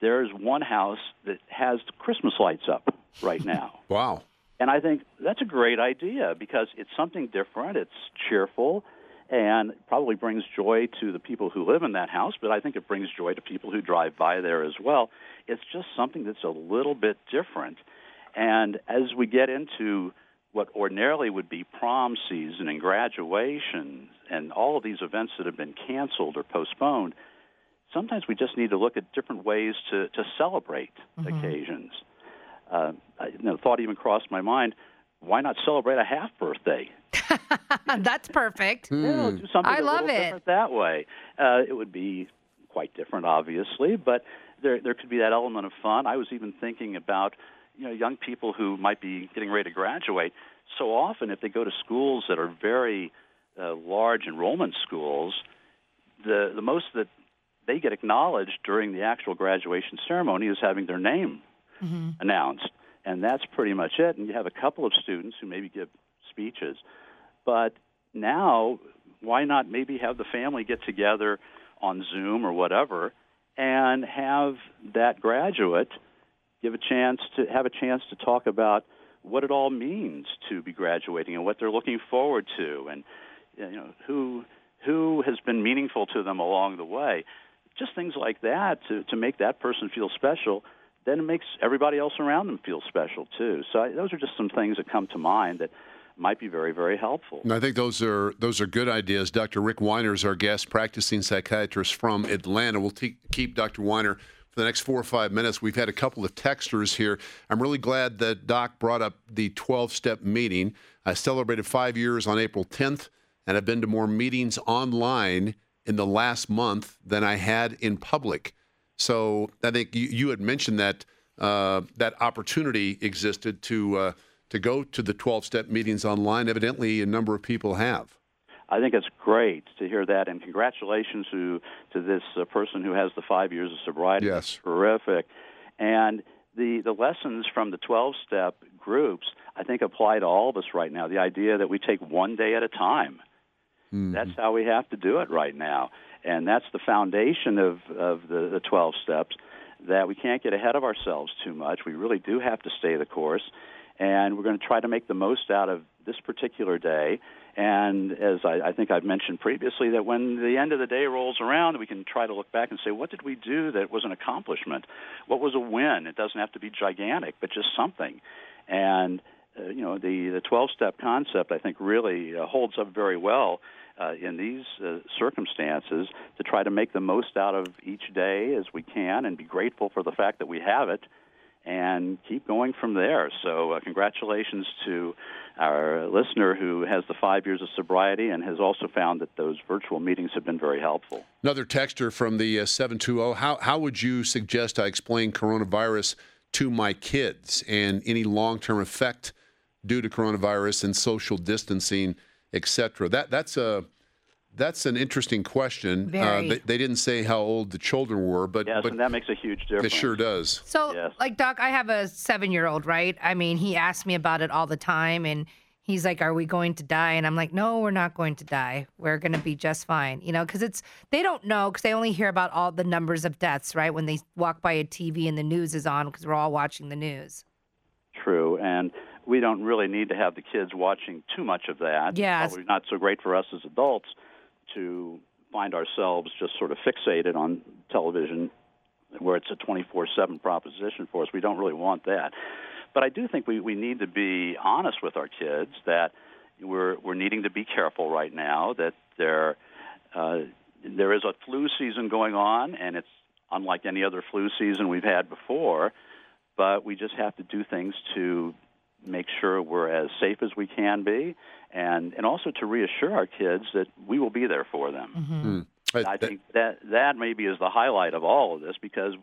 there's one house that has Christmas lights up right now. Wow. And I think that's a great idea because it's something different, it's cheerful, and probably brings joy to the people who live in that house, but I think it brings joy to people who drive by there as well. It's just something that's a little bit different. And as we get into what ordinarily would be prom season and graduation and all of these events that have been canceled or postponed, sometimes we just need to look at different ways to, to celebrate occasions. Uh, I, you know, the thought even crossed my mind why not celebrate a half birthday? That's perfect. Yeah, do something I love it. that way. Uh, it would be quite different, obviously, but there there could be that element of fun. I was even thinking about you know young people who might be getting ready to graduate. So often, if they go to schools that are very uh, large enrollment schools, the the most that they get acknowledged during the actual graduation ceremony is having their name announced, and that's pretty much it. And you have a couple of students who maybe give speeches, but now why not maybe have the family get together on Zoom or whatever and have that graduate give a chance to have a chance to talk about what it all means to be graduating and what they're looking forward to and you know who who has been meaningful to them along the way just things like that to to make that person feel special then it makes everybody else around them feel special too so I, those are just some things that come to mind that might be very very helpful And I think those are those are good ideas. Dr. Rick Weiner is our guest, practicing psychiatrist from Atlanta. We'll keep Dr. Weiner for the next four or five minutes. We've had a couple of texters here. I'm really glad that Doc brought up the 12 step meeting. I celebrated five years on April 10th, and I've been to more meetings online in the last month than I had in public. So I think you, you had mentioned that uh, that opportunity existed to uh, to go to the 12 step meetings online. Evidently, a number of people have. I think it's great to hear that, and congratulations to to this uh, person who has the five years of sobriety. Yes. That's terrific. And the the lessons from the twelve step groups, I think, apply to all of us right now. The idea that we take one day at a time. That's how we have to do it right now, and that's the foundation of of the, the twelve steps. That we can't get ahead of ourselves too much. We really do have to stay the course, and we're going to try to make the most out of this particular day. And as I, I think I've mentioned previously, that when the end of the day rolls around, we can try to look back and say, what did we do that was an accomplishment? What was a win? It doesn't have to be gigantic, but just something. And uh, you know, the the 12-step concept, I think, really uh, holds up very well uh, in these uh, circumstances to try to make the most out of each day as we can, and be grateful for the fact that we have it and keep going from there. So, uh, congratulations to our listener who has the five years of sobriety and has also found that those virtual meetings have been very helpful. Another texter from the uh, 720. How, how would you suggest I explain coronavirus to my kids and any long term effect due to coronavirus and social distancing, et cetera? That, that's, a, that's an interesting question. Uh, Very. they, they didn't say how old the children were, but, Yes, but and that makes a huge difference. it sure does. So, like, Doc, I have a seven year old, right? I mean, he asks me about it all the time. And he's like, Are we going to die? And I'm like, No, we're not going to die. We're going to be just fine. You know, because it's, they don't know, because they only hear about all the numbers of deaths, right? When they walk by a TV and the news is on, because we're all watching the news. True, and we don't really need to have the kids watching too much of that. Yeah. It's probably not so great for us as adults to find ourselves just sort of fixated on television where it's a 24-7 proposition for us. We don't really want that. But I do think we, we need to be honest with our kids that we're, we're needing to be careful right now, that there, uh, there is a flu season going on, and it's unlike any other flu season we've had before, but we just have to do things to make sure we're as safe as we can be, and and also to reassure our kids that we will be there for them. Hmm. I think that that maybe is the highlight of all of this because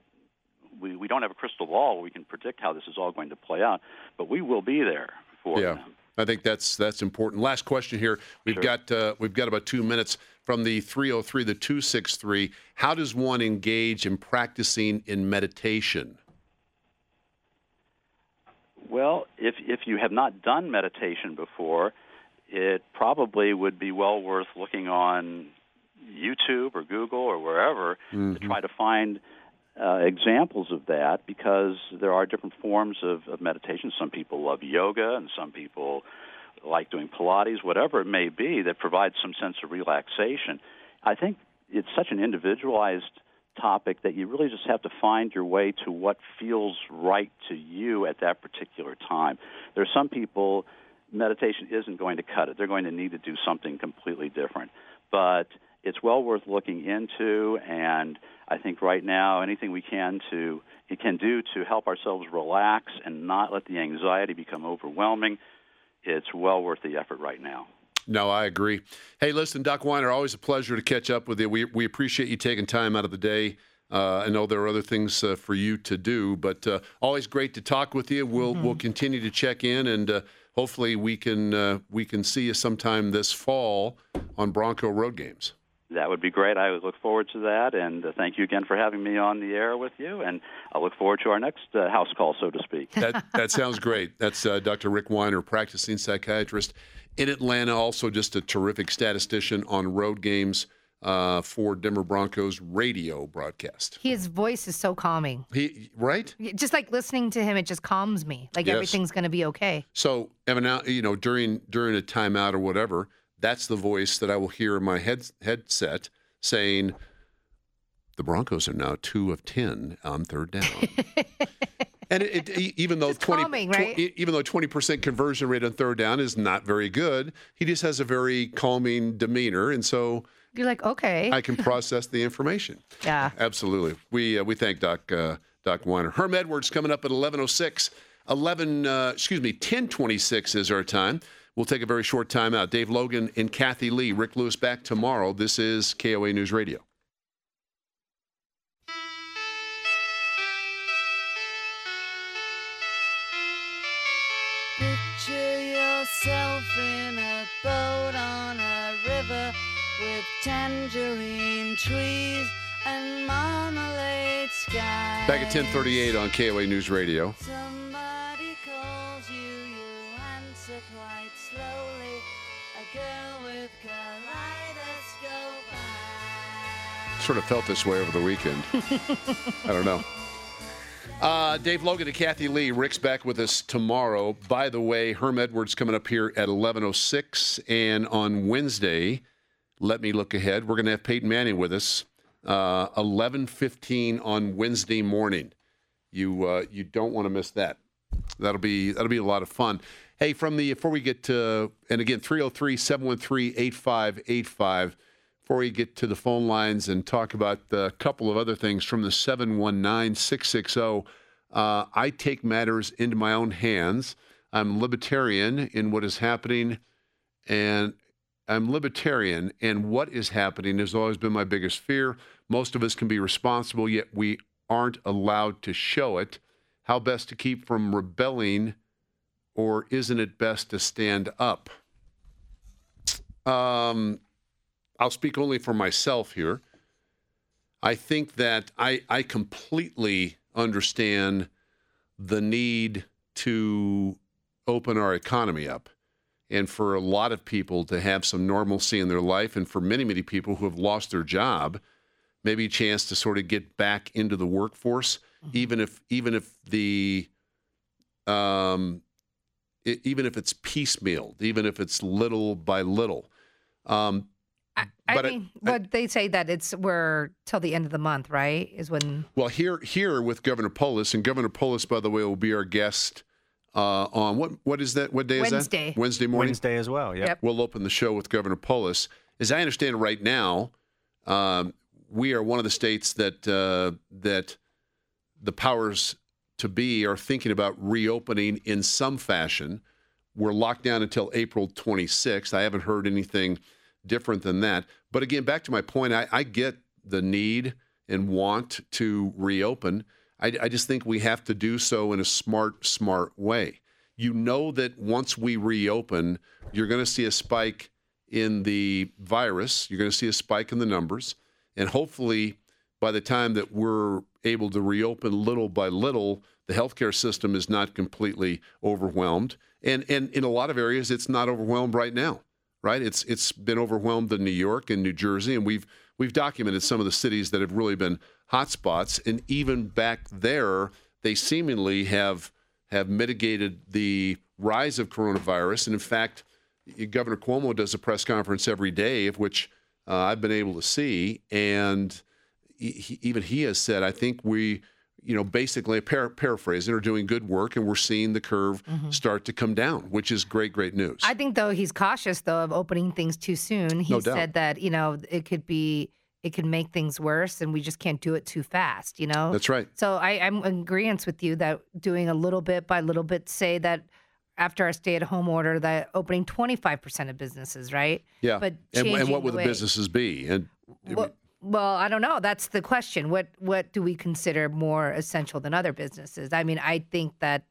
we we don't have a crystal ball where we can predict how this is all going to play out, but we will be there for yeah. them. I think that's that's important. Last question here. We've Sure. got uh, we've got about two minutes from the 303, the 263. How does one engage in practicing in meditation? Well, if if you have not done meditation before, it probably would be well worth looking on YouTube or Google or wherever to try to find uh, examples of that because there are different forms of, of meditation. Some people love yoga, and some people like doing Pilates, whatever it may be, that provides some sense of relaxation. I think it's such an individualized topic that you really just have to find your way to what feels right to you at that particular time. There are some people meditation isn't going to cut it. They're going to need to do something completely different. But it's well worth looking into and I think right now anything we can to it can do to help ourselves relax and not let the anxiety become overwhelming, it's well worth the effort right now. No, I agree. Hey, listen, Doc Weiner, always a pleasure to catch up with you. We we appreciate you taking time out of the day. Uh, I know there are other things uh, for you to do, but uh, always great to talk with you. We'll we'll continue to check in, and uh, hopefully we can uh, we can see you sometime this fall on Bronco road games. That would be great. I would look forward to that, and uh, thank you again for having me on the air with you. And I look forward to our next uh, house call, so to speak. That that sounds great. That's uh, Dr. Rick Weiner, practicing psychiatrist in Atlanta, also just a terrific statistician on road games uh, for Denver Broncos radio broadcast. His voice is so calming. He right. Just like listening to him, it just calms me. Like Yes. everything's going to be okay. So, Evan, you know during during a timeout or whatever, that's the voice that I will hear in my head headset saying, "The Broncos are now two of ten on third down." and it, it, even though twenty, calming, right? tw- even though twenty percent conversion rate on third down is not very good, he just has a very calming demeanor, and so You're like, okay. I can process the information. yeah. Absolutely. We uh, we thank Doc uh, Doc Weiner. Herm Edwards coming up at 11:06. 11 uh, excuse me 10:26 is our time. We'll take a very short time out. Dave Logan and Kathy Lee, Rick Lewis back tomorrow. This is KOA News Radio. Tangerine trees and marmalade skies. Back at 10:38 on KOA News Radio. Somebody calls you, you answer quite slowly. A girl with kaleidoscope Sort of felt this way over the weekend. I don't know. Uh, Dave Logan and Kathy Lee. Rick's back with us tomorrow. By the way, Herm Edwards coming up here at 11:06, and on Wednesday, let me look ahead. We're going to have Peyton Manning with us. Uh, 11:15 on Wednesday morning. You uh, you don't want to miss that. That'll be that'll be a lot of fun. Hey, from the before we get to and again 303-713-8585 before we get to the phone lines and talk about a couple of other things from the 719 660, uh, I take matters into my own hands. I'm libertarian in what is happening, and I'm libertarian, and what is happening has always been my biggest fear. Most of us can be responsible, yet we aren't allowed to show it. How best to keep from rebelling, or isn't it best to stand up? Um, I'll speak only for myself here. I think that I, I completely understand the need to open our economy up and for a lot of people to have some normalcy in their life and for many, many people who have lost their job, maybe a chance to sort of get back into the workforce, even if even if the um, e- even if it's piecemeal, even if it's little by little. Um, I but I- mean, what they say that it's we're till the end of the month, right? Is when Well, here here with Governor Polis, and Governor Polis, by the way, will be our guest uh, on what what is that? What day is Wednesday. that? Wednesday morning. Wednesday as well. Yeah. Yep. We'll open the show with Governor Polis. As I understand it right now, um, we are one of the states that uh, that the powers to be are thinking about reopening in some fashion. We're locked down until April 26th. I haven't heard anything different than that. But again, back to my point, I, I get the need and want to reopen. I, I just think we have to do so in a smart, smart way. You know that once we reopen, you're going to see a spike in the virus, you're going to see a spike in the numbers, and hopefully by the time that we're able to reopen little by little, the healthcare system is not completely overwhelmed. And and in a lot of areas it's not overwhelmed right now. Right? It's it's been overwhelmed in New York and New Jersey, and we've we've documented some of the cities that have really been hotspots. And even back there, they seemingly have have mitigated the rise of coronavirus. And in fact, Governor Cuomo does a press conference every day, of which uh, I've been able to see, and he, even he has said, I think we, you know, basically par- paraphrasing, are doing good work, and we're seeing the curve Mhm. start to come down, which is great, great news. I think though he's cautious though of opening things too soon. He No said that you know it could be it can make things worse, and we just can't do it too fast. You know. That's right. So I, I'm in agreement with you that doing a little bit by little bit. Say that after our stay-at-home order, that opening 25% of businesses, right? Yeah. But and, and what will the the businesses be? And Well, well, I don't know. That's the question. What what do we consider more essential than other businesses? I mean, I think that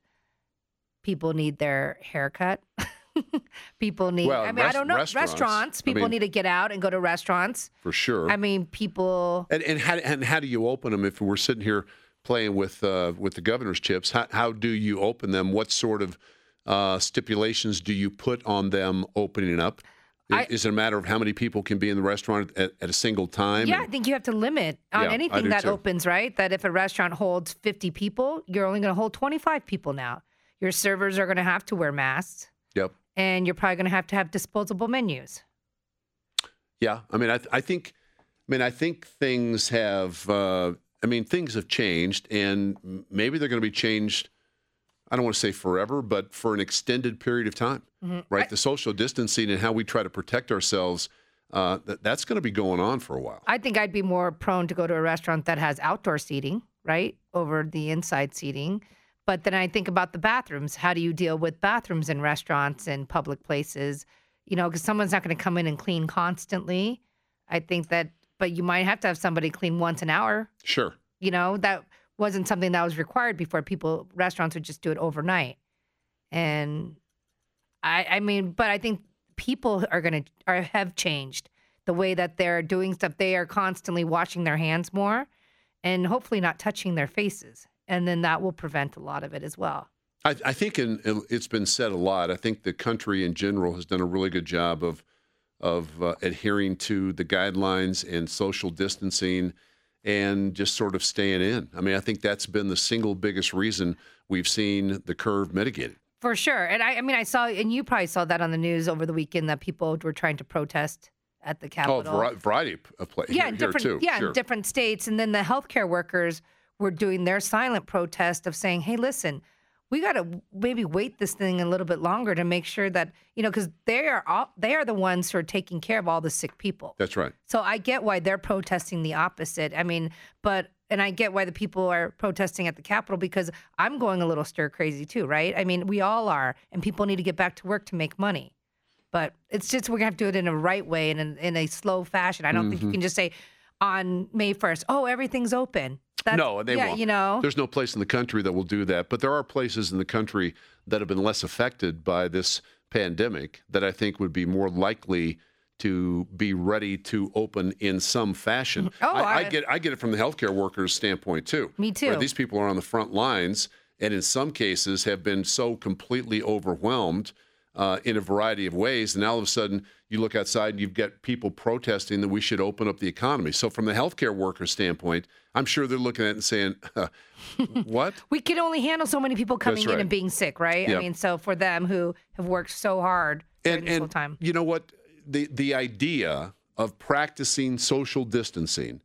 people need their haircut. people need. Well, I mean, I don't know. restaurants. Restaurants. I People mean- need to get out and go to restaurants. for sure. I mean, people. And and how and how do you open them if we're sitting here playing with uh, with the governor's chips? How how do you open them? What sort of uh, stipulations do you put on them opening up? Is, I- is it a matter of how many people can be in the restaurant at, at a single time? Yeah, I think you have to limit on Yeah, anything that too. opens, right? That if a restaurant holds 50 people, you're only going to hold 25 people now. Your servers are going to have to wear masks. And you're probably going to have to have disposable menus. Yeah, I mean, I, I think, I mean, I think things have, uh, I mean, things have changed, and maybe they're going to be changed. I don't want to say forever, but for an extended period of time, Mhm. right? the social distancing and how we try to protect ourselves, uh, that, that's going to be going on for a while. I think I'd be more prone to go to a restaurant that has outdoor seating, right, over the inside seating. But then I think about the bathrooms. How do you deal with bathrooms in restaurants and public places? You know, because someone's not going to come in and clean constantly. I think that, but you might have to have somebody clean once an hour. Sure. You know, that wasn't something that was required before. People, restaurants would just do it overnight. And I, I mean, but I think people are going to are have changed the way that they're doing stuff. They are constantly washing their hands more, and hopefully not touching their faces, and then that will prevent a lot of it as well. I, I think in, it's been said a lot. I think the country in general has done a really good job of of uh, adhering to the guidelines and social distancing and just sort of staying in. I mean, I think that's been the single biggest reason we've seen the curve mitigated. For sure, and I, I mean, I saw, and you probably saw that on the news over the weekend that people were trying to protest at the Oh, Capitol. vari- variety of places yeah, here, here different too. yeah, sure. in different states, and then the healthcare workers were doing their silent protest of saying, "Hey, listen, we got to maybe wait this thing a little bit longer to make sure that you know, because they are all they are the ones who are taking care of all the sick people. That's right. So I get why they're protesting the opposite. I mean, but and I get why the people are protesting at the Capitol because I'm going a little stir crazy too, right? I mean, we all are, and people need to get back to work to make money. But it's just we're gonna have to do it in a right way and in, in a slow fashion. I don't think you Mhm. can just say on May first, oh, everything's open. That's, no, they yeah, won't. You know, there's no place in the country that will do that. But there are places in the country that have been less affected by this pandemic that I think would be more likely to be ready to open in some fashion. Oh, I, I I- get I get it from the healthcare workers' standpoint too. Me too. these people are on the front lines, and in some cases have been so completely overwhelmed. Uh, in a variety of ways, and now all of a sudden you look outside and you've got people protesting that we should open up the economy. So, from the healthcare worker standpoint, I'm sure they're looking at it and saying, "What? we can only handle so many people coming in and being sick, right? I mean, so for them who have worked so hard and, this whole time. you know what the the idea of practicing social distancing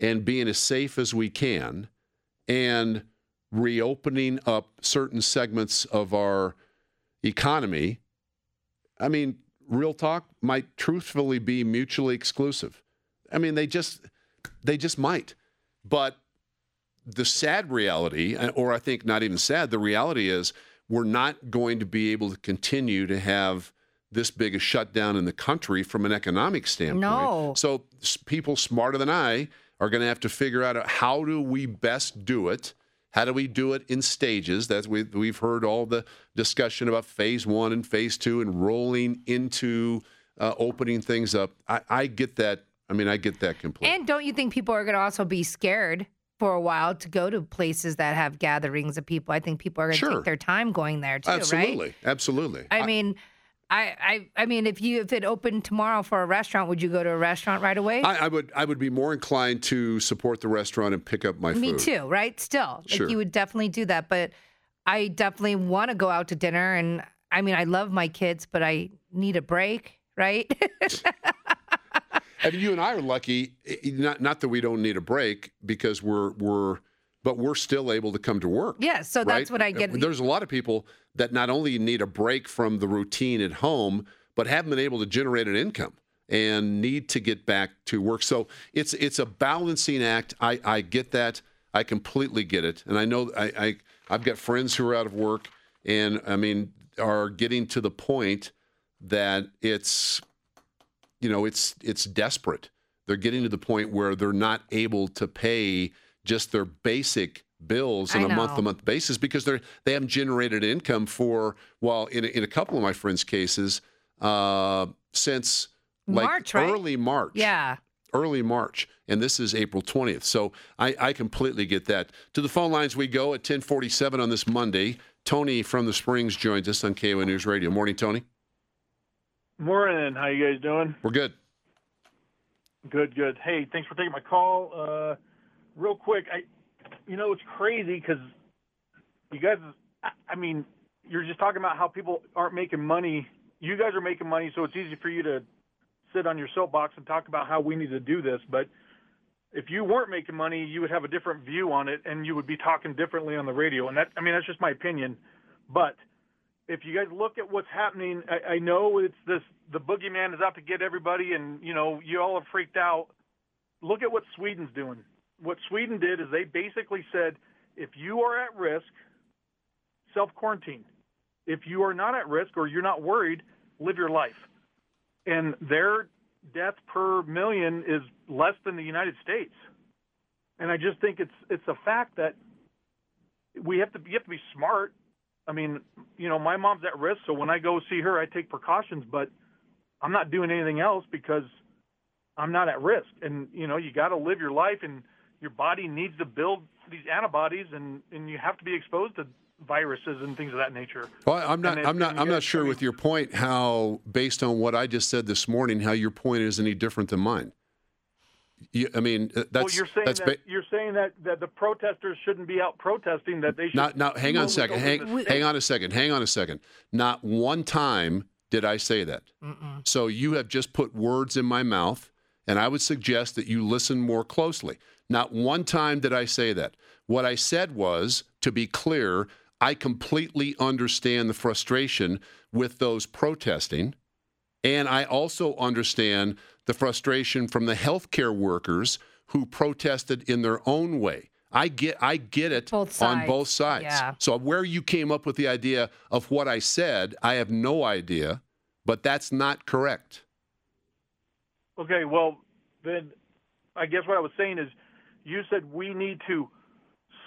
and being as safe as we can and reopening up certain segments of our economy i mean real talk might truthfully be mutually exclusive i mean they just they just might but the sad reality, uh, or I think not even sad, the reality is we're not going to be able to continue to have this big a shutdown in the country from an economic standpoint. No. So people smarter than I are going to have to figure out how do we best do it. How do we do it in stages? That's we we've heard all the discussion about phase one and phase two and rolling into uh, opening things up. I, I get that. I mean, I get that completely. And don't you think people are going to also be scared for a while to go to places that have gatherings of people? I think people are going to Sure. take their time going there too, absolutely, right? absolutely. I mean, I, I, I I mean, if you if it opened tomorrow for a restaurant, would you go to a restaurant right away? I, I would I would be more inclined to support the restaurant and pick up my Me food. Me too, right? Still, like Sure. you would definitely do that, but I definitely want to go out to dinner, and I mean, I love my kids, but I need a break, right? I mean, you and I are lucky. i- Not not that we don't need a break because we're we're, but we're still able to come to work. Yeah, so that's right? what I get. There's a lot of people that not only need a break from the routine at home, but haven't been able to generate an income and need to get back to work. So it's it's a balancing act. I, I get that. I completely get it. And I know I, I I've got friends who are out of work and I mean are getting to the point that it's you know it's it's desperate. They're getting to the point where they're not able to pay just their basic bills on a month to month basis because they're they haven't generated income for well in a, in a couple of my friends' cases uh, since like March, right? early March yeah. early March, and this is April 20th. So I, I completely get that. To the phone lines we go at 1047 on this Monday. Tony from the Springs joins us on KOA News Radio. Morning, Tony. Morning. How you guys doing? We're good. Good, good. Hey, thanks for taking my call. Uh, real quick, I, you know, it's crazy because you guys, I- I mean, you're just talking about how people aren't making money. You guys are making money, so it's easy for you to sit on your soapbox and talk about how we need to do this. But if you weren't making money, you would have a different view on it, and you would be talking differently on the radio. And that, I mean, that's just my opinion. But if you guys look at what's happening, I, I know it's this the boogeyman is out to get everybody, and you know you all have freaked out. Look at what Sweden's doing. What Sweden did is they basically said, if you are at risk, self quarantine. If you are not at risk or you're not worried, live your life. And their death per million is less than the United States. And I just think it's it's a fact that we have to you have to be smart. I mean, you know, my mom's at risk, so when I go see her, I take precautions, but I'm not doing anything else because I'm not at risk. And you know, you got to live your life, and your body needs to build these antibodies, and and you have to be exposed to viruses and things of that nature. Well, I'm not. And it- I'm not. I'm not sure with your point. How, based on what I just said this morning, how your point is any different than mine. You, I mean, uh, that's well, you're saying that's that ba- you're saying that, that the protesters shouldn't be out protesting. That they should. Not now. Hang on a second. Hang, hang on a second. Hang on a second. Not one time did I say that. So you have just put words in my mouth, and I would suggest that you listen more closely. Not one time did I say that. What I said was, to be clear, I completely understand the frustration with those protesting. And I also understand the frustration from the healthcare workers who protested in their own way. I get I get it Both on both sides. yeah. So where you came up with the idea of what I said, I have no idea, but that's not correct. Okay, well, then I guess what I was saying is you said we need to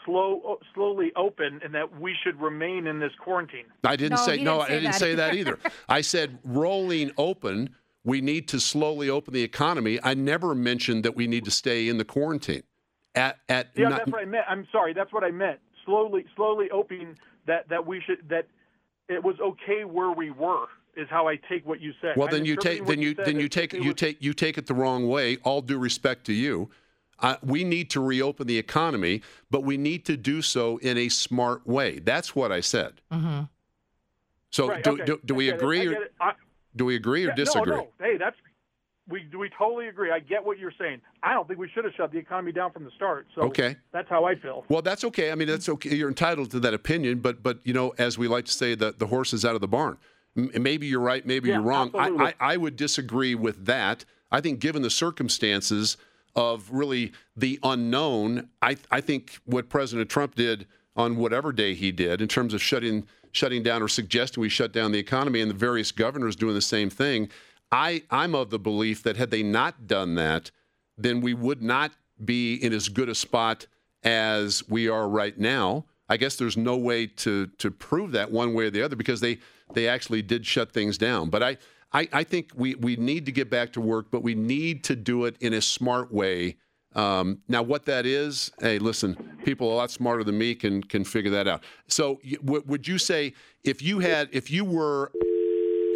slow slowly open and that we should remain in this quarantine. I didn't No, say no, didn't I didn't that. say that either. I said rolling open, we need to slowly open the economy. I never mentioned that we need to stay in the quarantine. At at Yeah, not- that's what I meant. I'm sorry, that's what I meant. Slowly slowly opening that that we should that it was okay where we were is how I take what you said. Well, then you take then what you then you take if you take you take it the wrong way. All due respect to you, uh, we need to reopen the economy, but we need to do so in a smart way. That's what I said. Mm-hmm. So Right, do, okay. do, do we agree or. I- do we agree or Yeah, disagree? No, no. Hey, that's we do we totally agree. I get what you're saying. I don't think we should have shut the economy down from the start. So Okay. that's how I feel. Well, that's okay. I mean, that's okay. You're entitled to that opinion, but but you know, as we like to say, the the horse is out of the barn. M- maybe you're right. Maybe Yeah, you're wrong. I. I I would disagree with that. I think, given the circumstances of really the unknown. I, I think what President Trump did on whatever day he did in terms of shutting shutting down or suggesting we shut down the economy and the various governors doing the same thing. I, I'm of the belief that had they not done that, then we would not be in as good a spot as we are right now. I guess there's no way to to prove that one way or the other because they they actually did shut things down. But I I, I think we we need to get back to work, but we need to do it in a smart way. Um, now, what that is, hey, listen, people a lot smarter than me can can figure that out. So, w- would you say if you had if you were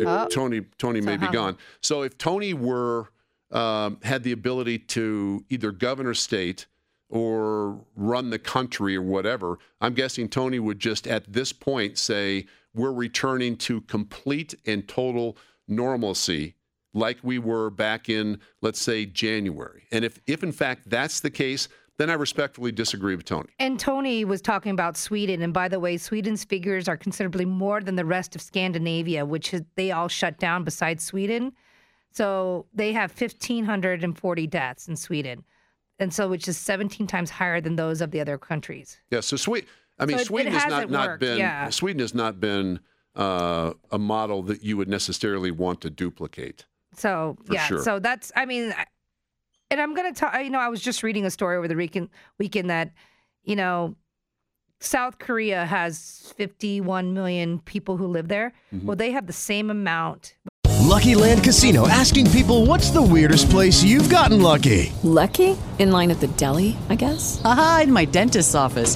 Oh. Tony Tony may be gone. So if Tony were um, had the ability to either govern a state or run the country or whatever, I'm guessing Tony would just at this point say we're returning to complete and total normalcy like we were back in let's say January. And if if in fact that's the case, then I respectfully disagree with Tony. And Tony was talking about Sweden. And by the way, Sweden's figures are considerably more than the rest of Scandinavia, which is, they all shut down besides Sweden. So they have 1,540 deaths in Sweden. And so, which is 17 times higher than those of the other countries. Yeah, so Sweden. I mean, So it- it Sweden has not not worked, been yeah. Sweden has not been uh, a model that you would necessarily want to duplicate. So yeah, sure. so that's I mean, and I'm gonna tell you know I was just reading a story over the weekend weekend that you know South Korea has 51 million people who live there. Mm-hmm. Well, they have the same amount. Lucky Land Casino asking people what's the weirdest place you've gotten lucky? Lucky? In line at the deli, I guess? Aha, in my dentist's office.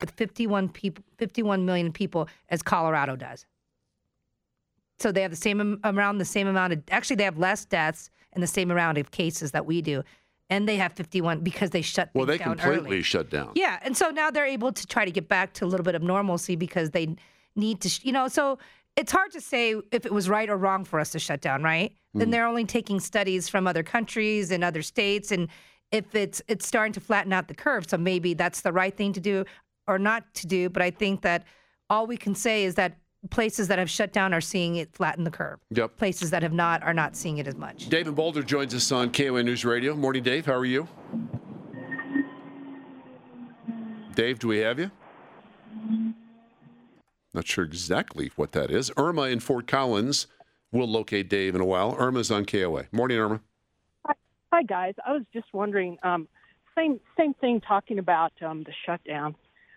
With 51 people 51 million people as Colorado does. So they have the same am- around the same amount of actually they have less deaths and the same amount of cases that we do. And they have 51 because they shut down. Well, they completely early. shut down. Yeah, and so now they're able to try to get back to a little bit of normalcy because they need to, sh- you know, so it's hard to say if it was right or wrong for us to shut down, right? Hmm. Then they're only taking studies from other countries and other states and if it's it's starting to flatten out the curve, so maybe that's the right thing to do or not to do, but I think that all we can say is that places that have shut down are seeing it flatten the curve. Yep. Places that have not are not seeing it as much. David Boulder joins us on KOA News Radio. Morning, Dave. How are you? Dave, do we have you? Not sure exactly what that is. Irma in Fort Collins will locate Dave in a while. Irma's on KOA. Morning, Irma. Hi guys, I was just wondering, um, same same thing talking about um, the shutdown.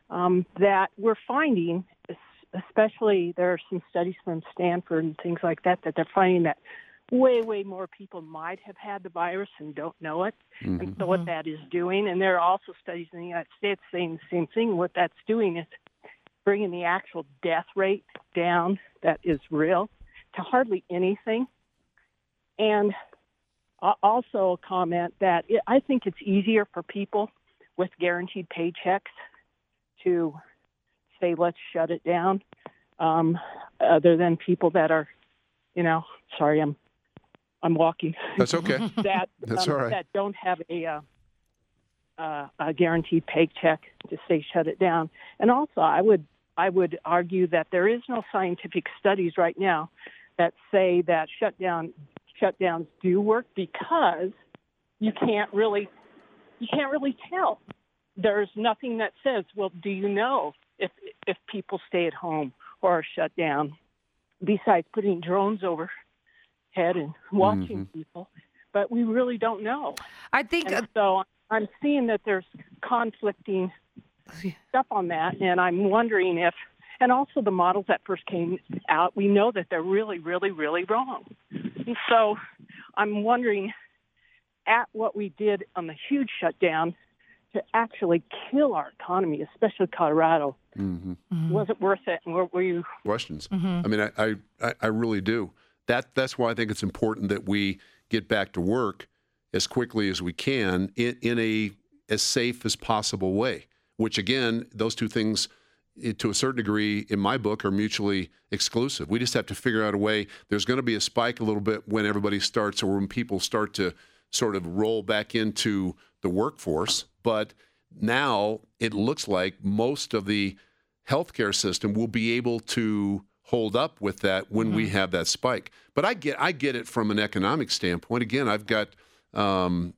Um, that we're finding, especially there are some studies from Stanford and things like that, that they're finding that way way more people might have had the virus and don't know it. And so what that is doing, and there are also studies in the United States saying the same thing. What that's doing is bringing the actual death rate down that is real to hardly anything. And also comment that it, I think it's easier for people with guaranteed paychecks to say, let's shut it down, um, other than people that are, you know, sorry, I'm, I'm walking. That's okay. that That's um, all right. that don't have a, uh, uh, a guaranteed paycheck to say shut it down. And also, I would I would argue that there is no scientific studies right now that say that shutdown shutdowns do work because you can't really you can't really tell. There's nothing that says, well, do you know if if people stay at home or are shut down? Besides putting drones overhead and watching Mm-hmm. people, but we really don't know. I think And so. I'm seeing that there's conflicting stuff on that, and I'm wondering if, and also the models that first came out, we know that they're really, really, really wrong. And so I'm wondering at what we did on the huge shutdown to actually kill our economy, especially Colorado. Mm-hmm. Was it worth it? And were, were you questions. Mhm. I mean, I, I- I, I really do. That that's why I think it's important that we get back to work as quickly as we can in, in a as safe as possible way. Which again, those two things, eh, to a certain degree, in my book, are mutually exclusive. We just have to figure out a way. There's going to be a spike a little bit when everybody starts, or when people start to sort of roll back into the workforce. But now it looks like most of the healthcare system will be able to hold up with that when we have that spike. But I get I get it from an economic standpoint. Again, I've got um,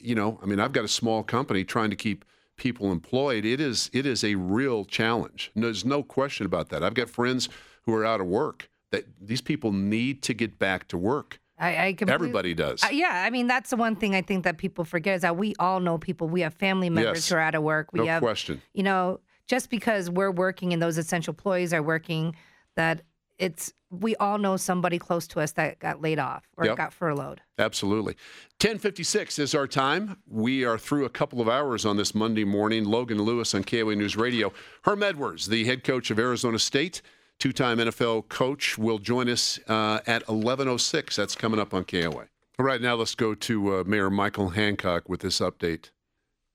you know, I mean, I've got a small company trying to keep people employed. It is it is a real challenge. There's no question about that. I've got friends who are out of work. That these people need to get back to work. I, I Everybody does. Uh, yeah, I mean that's the one thing I think that people forget is that we all know people. We have family members Yes. who are out of work. We No have, question. You know, just because we're working and those essential employees are working, that it's we all know somebody close to us that got laid off or Yep. got furloughed. Absolutely. 1056 is our time. We are through a couple of hours on this Monday morning. Logan Lewis on KOA News Radio. Herm Edwards, the head coach of Arizona State, two-time NFL coach, will join us uh, at 1106. That's coming up on KOA. All right, now let's go to uh, Mayor Michael Hancock with this update.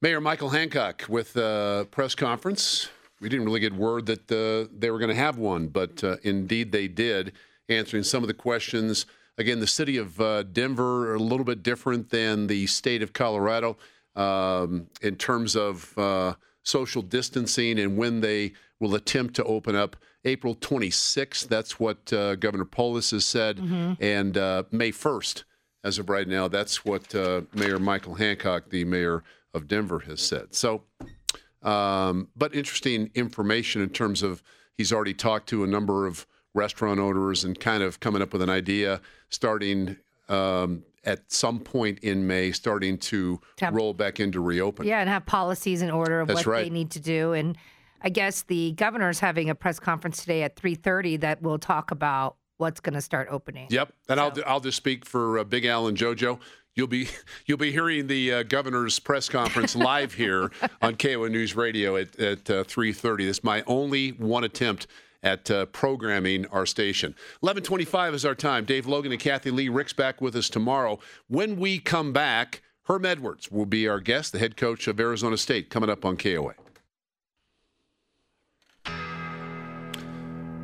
Mayor Michael Hancock with a press conference. We didn't really get word that uh, they were going to have one, but uh, indeed they did, answering some of the questions. Again, the city of uh, Denver, a little bit different than the state of Colorado um, in terms of uh, social distancing and when they will attempt to open up. April 26th, that's what uh, Governor Polis has said, Mhm. and uh, May 1st, as of right now, that's what uh, Mayor Michael Hancock, the mayor of Denver, has said. So, um, but interesting information in terms of he's already talked to a number of restaurant owners and kind of coming up with an idea starting um, at some point in May, starting to Have- roll back into reopen. Yeah, and have policies in order of That's what right. they need to do. And I guess the governor's having a press conference today at 3:30 that will talk about what's going to start opening. Yep, and I'll I'll just speak for uh, Big Al and JoJo. You'll be you'll be hearing the uh, governor's press conference live here on KO News Radio at at uh, three thirty. This is my only one attempt at uh, programming our station. Eleven twenty five is our time. Dave Logan and Kathy Lee Rick's back with us tomorrow. When we come back, Herm Edwards will be our guest, the head coach of Arizona State, coming up on KOA.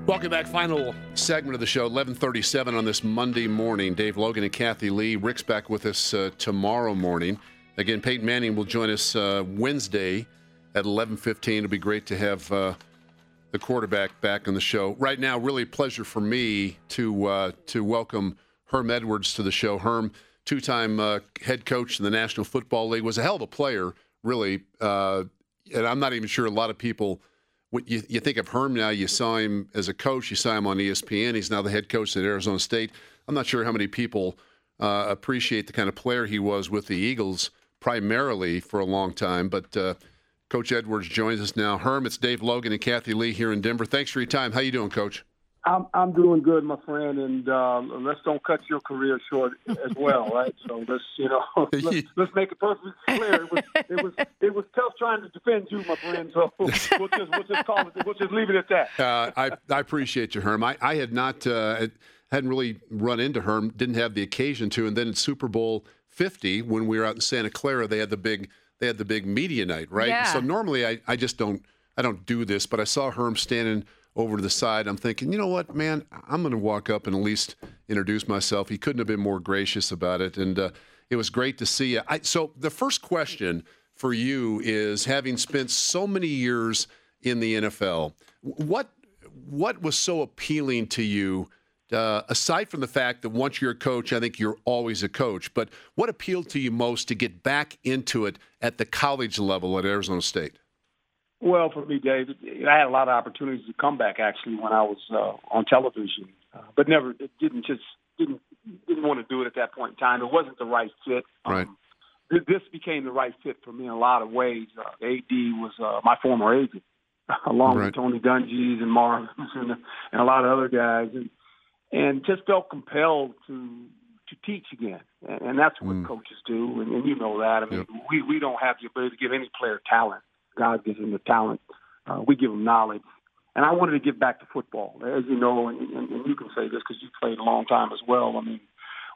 Welcome back. Final segment of the show, 1137 on this Monday morning. Dave Logan and Kathy Lee. Rick's back with us uh, tomorrow morning. Again, Peyton Manning will join us uh, Wednesday at 1115. It'll be great to have uh, the quarterback back on the show. Right now, really a pleasure for me to uh, to welcome Herm Edwards to the show. Herm, two-time uh, head coach in the National Football League, was a hell of a player, really. Uh, and I'm not even sure a lot of people – you, you think of Herm now, you saw him as a coach, you saw him on ESPN. He's now the head coach at Arizona State. I'm not sure how many people uh, appreciate the kind of player he was with the Eagles primarily for a long time. But uh, Coach Edwards joins us now. Herm, it's Dave Logan and Kathy Lee here in Denver. Thanks for your time. How you doing, Coach? I'm I'm doing good, my friend, and uh, let's don't cut your career short as well, right? So let's you know let's, let's make it perfectly clear. It was it was it was tough trying to defend you, my friend. So we'll just we'll just call it we'll just leave it at that. Uh, I, I appreciate you, Herm. I, I had not uh, hadn't really run into Herm, didn't have the occasion to, and then in Super Bowl 50 when we were out in Santa Clara, they had the big they had the big media night, right? Yeah. So normally I, I just don't I don't do this, but I saw Herm standing over to the side. I'm thinking, you know what, man, I'm going to walk up and at least introduce myself. He couldn't have been more gracious about it, and uh, it was great to see you. I, so the first question for you is, having spent so many years in the NFL, what what was so appealing to you uh, aside from the fact that once you're a coach, I think you're always a coach. But what appealed to you most to get back into it at the college level at Arizona State? Well, for me, Dave, I had a lot of opportunities to come back actually when I was uh, on television, uh, but never it didn't just didn't didn't want to do it at that point in time. It wasn't the right fit. Right. Th- This became the right fit for me in a lot of ways. Uh, AD was uh, my former agent, along Right. with Tony Dungy's and Marv and, and a lot of other guys, and and just felt compelled to to teach again, and, and that's what coaches do, and, and you know that. I mean, we we don't have the ability to give any player talent. God gives them the talent. Uh, we give them knowledge, and I wanted to give back to football, as you know, and, and, and you can say this because you played a long time as well. I mean,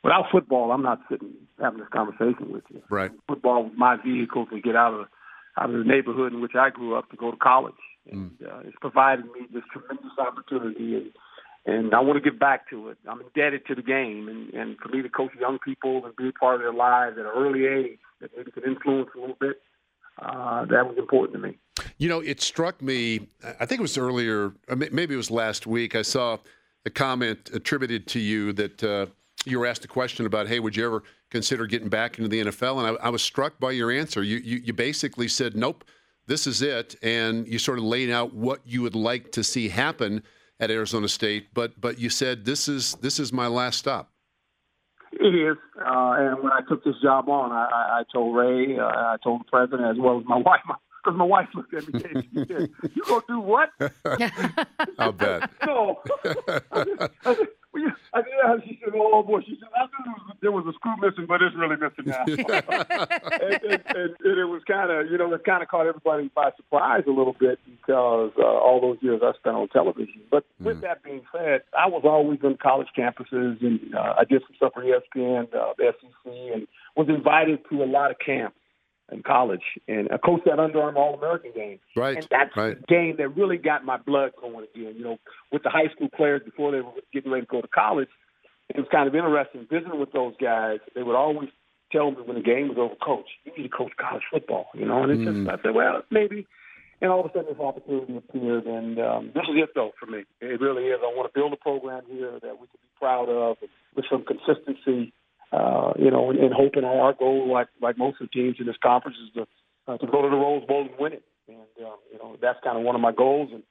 without football, I'm not sitting having this conversation with you. Right. Football was my vehicle to get out of out of the neighborhood in which I grew up to go to college, and uh, it's provided me this tremendous opportunity, and and I want to give back to it. I'm indebted to the game, and and for me to coach young people and be a part of their lives at an early age that maybe could influence a little bit, uh, that was important to me. You know, it struck me, I think it was earlier, maybe it was last week, I saw a comment attributed to you that uh, you were asked a question about, hey, would you ever consider getting back into the NFL? And I, I was struck by your answer. You, you, you basically said, nope, this is it. And you sort of laid out what you would like to see happen at Arizona State. But, but you said, this is, this is my last stop. It is, uh, and when I took this job on, I, I, told Ray, uh, I told the president as well as my wife, because my wife looked at me and she said, "You gonna do what?" I'll bet. no. I said, I said, I said, yeah. She said, "Oh boy," she said, "I knew there was, there was a screw missing, but it's really missing now." and, and, and, and it was kind of, you know, it kind of caught everybody by surprise a little bit because uh, all those years I spent on television. But with that being said, I was always on college campuses, and uh, I did some stuff for ESPN, uh, the SEC, and was invited to a lot of camps in college, and I coached that Under Armour All American game. Right. And that's right. the game that really got my blood going again. You know, with the high school players before they were getting ready to go to college, it was kind of interesting visiting with those guys. They would always tell me when the game was over, Coach, you need to coach college football. You know, and it's Mm. just I said, well, maybe. And all of a sudden, this opportunity appeared, and um, this is it though for me. It really is. I want to build a program here that we can be proud of with some consistency. Uh, you know, and, and hoping our goal, like like most of the teams in this conference, is to uh, to go to the Rose Bowl and win it. And um, you know, that's kind of one of my goals. And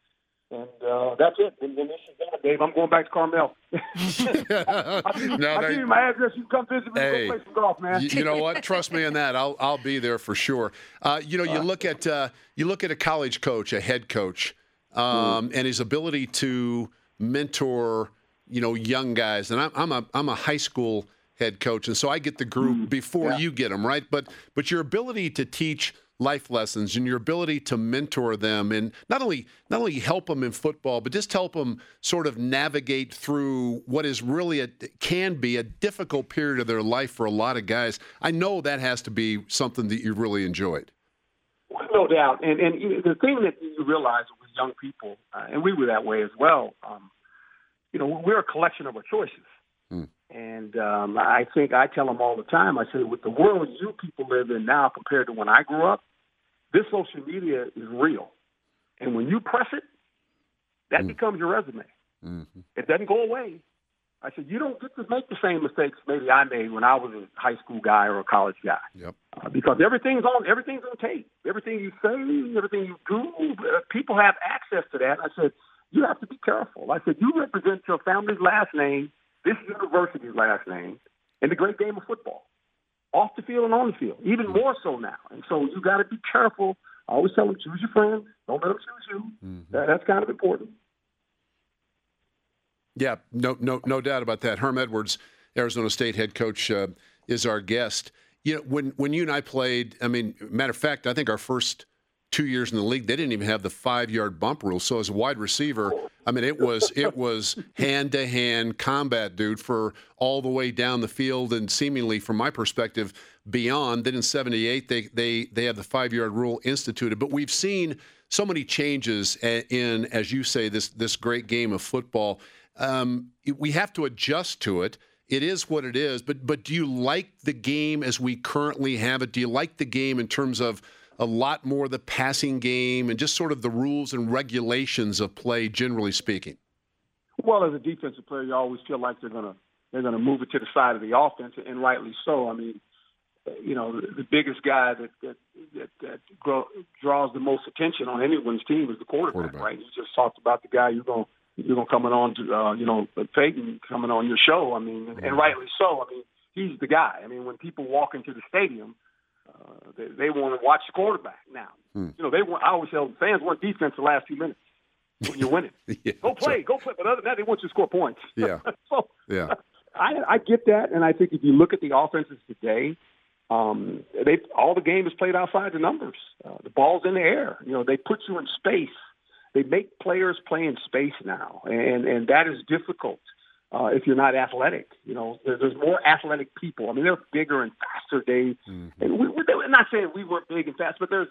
and uh, that's it. And when this is done, Dave, I'm going back to Carmel. I'll give, you- No, I'll there- give you my address. You can come visit me. Hey, Go play some golf, man. You, you know what? Trust me on that. I'll I'll be there for sure. Uh, you know, you look at uh, you look at a college coach, a head coach, um, and his ability to mentor, you know, young guys. And I'm I'm a I'm a high school head coach, and so I get the group before you get them, right? But but your ability to teach life lessons and your ability to mentor them and not only not only help them in football but just help them sort of navigate through what is really a can be a difficult period of their life for a lot of guys i know that has to be something that you really enjoyed No doubt. And and the thing that you realize with young people, uh, and we were that way as well. Um, you know, we're a collection of our choices. And um, I think I tell them all the time. I say, with the world you people live in now compared to when I grew up, this social media is real. And when you press it, that becomes your resume. It doesn't go away. I said, you don't get to make the same mistakes maybe I made when I was a high school guy or a college guy. Yep. Uh, because everything's on everything's on tape. Everything you say, everything you do, uh, people have access to that. I said, you have to be careful. I said, you represent your family's last name, this university's last name, in the great game of football, off the field and on the field, even more so now. And so you got to be careful. I always tell them, choose your friends. Don't let them choose you. That, that's kind of important. Yeah, no, no, no doubt about that. Herm Edwards, Arizona State head coach, uh, is our guest. You know, when when you and I played, I mean, matter of fact, I think our first two years in the league, they didn't even have the five yard bump rule. So as a wide receiver, I mean, it was it was hand to hand combat, dude, for all the way down the field, and seemingly, from my perspective, beyond. Then in '78, they they they have the five yard rule instituted. But we've seen so many changes in, as you say, this this great game of football. Um, we have to adjust to it. It is what it is. But but do you like the game as we currently have it? Do you like the game in terms of a lot more the passing game and just sort of the rules and regulations of play, generally speaking? Well, as a defensive player, you always feel like they're gonna they're gonna move it to the side of the offense, and rightly so. I mean, you know, the, the biggest guy that that that, that grow, draws the most attention on anyone's team is the quarterback, right? You just talked about the guy you're gonna you're gonna coming on to, uh, you know, Peyton coming on your show. I mean, and, and rightly so. I mean, he's the guy. I mean, when people walk into the stadium, uh, they, they want to watch the quarterback now. Hmm. You know, they want. I always tell the fans want defense the last few minutes when you're winning. yeah, Go play, go play. But other than that, they want you to score points. Yeah. so yeah. I, I get that, and I think if you look at the offenses today, um, they all the game is played outside the numbers. Uh, the ball's in the air. You know, they put you in space. They make players play in space now, and and that is difficult uh, if you're not athletic. You know, there, there's more athletic people. I mean, they're bigger and faster. Dave, and we, we, I'm not saying we weren't big and fast, but there's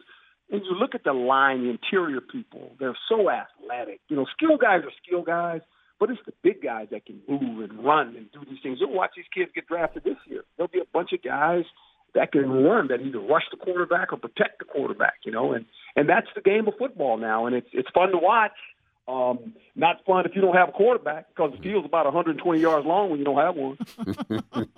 and you look at the line, the interior people, they're so athletic. You know, skill guys are skill guys, but it's the big guys that can move and run and do these things. You'll watch these kids get drafted this year. There'll be a bunch of guys that can run, that either rush the quarterback or protect the quarterback, you know, and and that's the game of football now, and it's it's fun to watch. Um, not fun if you don't have a quarterback because the field's about 120 yards long when you don't have one.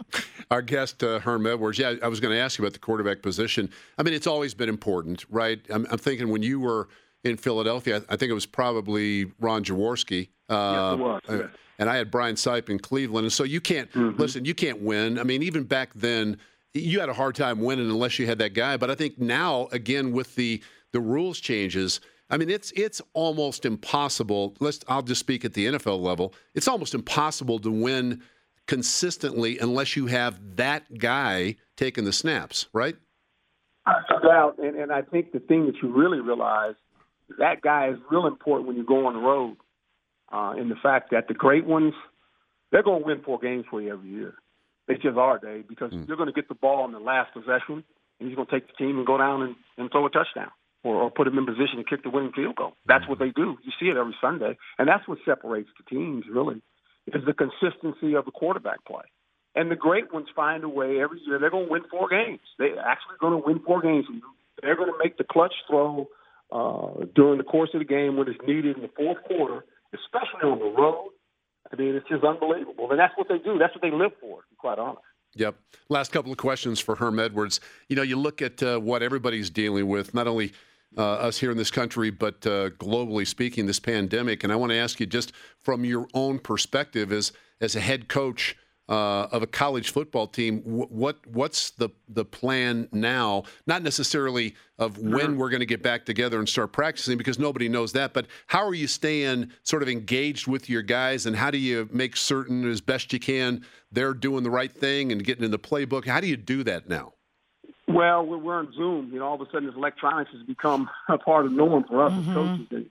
Our guest, uh, Herm Edwards. Yeah, I was going to ask you about the quarterback position. I mean, it's always been important, right? I'm, I'm thinking when you were in Philadelphia, I think it was probably Ron Jaworski. Uh, Yes, it was, uh, yes. And I had Brian Sipe in Cleveland. And so you can't, Mm-hmm. listen, you can't win. I mean, even back then, you had a hard time winning unless you had that guy. But I think now, again, with the, the rules changes, I mean, it's it's almost impossible. Let's I'll just speak at the NFL level. It's almost impossible to win consistently unless you have that guy taking the snaps, right? No doubt, and, and I think the thing that you really realize that guy is real important when you go on the road. Uh, in the fact that the great ones, they're going to win four games for you every year. They just are, Dave, because you're going to get the ball in the last possession, and he's going to take the team and go down and, and throw a touchdown or, or put them in position to kick the winning field goal. That's what they do. You see it every Sunday, and that's what separates the teams really is the consistency of the quarterback play. And the great ones find a way every year. They're going to win four games. They're actually going to win four games. They're going to make the clutch throw uh, during the course of the game when it's needed in the fourth quarter, especially on the road. I mean, it's just unbelievable. And that's what they do. That's what they live for, to be quite honest. Yep. Last couple of questions for Herm Edwards. You know, you look at uh, what everybody's dealing with, not only uh, us here in this country, but uh, globally speaking, this pandemic. And I want to ask you, just from your own perspective, as as a head coach uh, of a college football team, wh- what what's the the plan now? Not necessarily of when we're going to get back together and start practicing, because nobody knows that. But how are you staying sort of engaged with your guys, and how do you make certain, as best you can, they're doing the right thing and getting in the playbook? How do you do that now? Well, we're, we're on Zoom. You know, all of a sudden, this electronics has become a part of norm for us as coaches. And,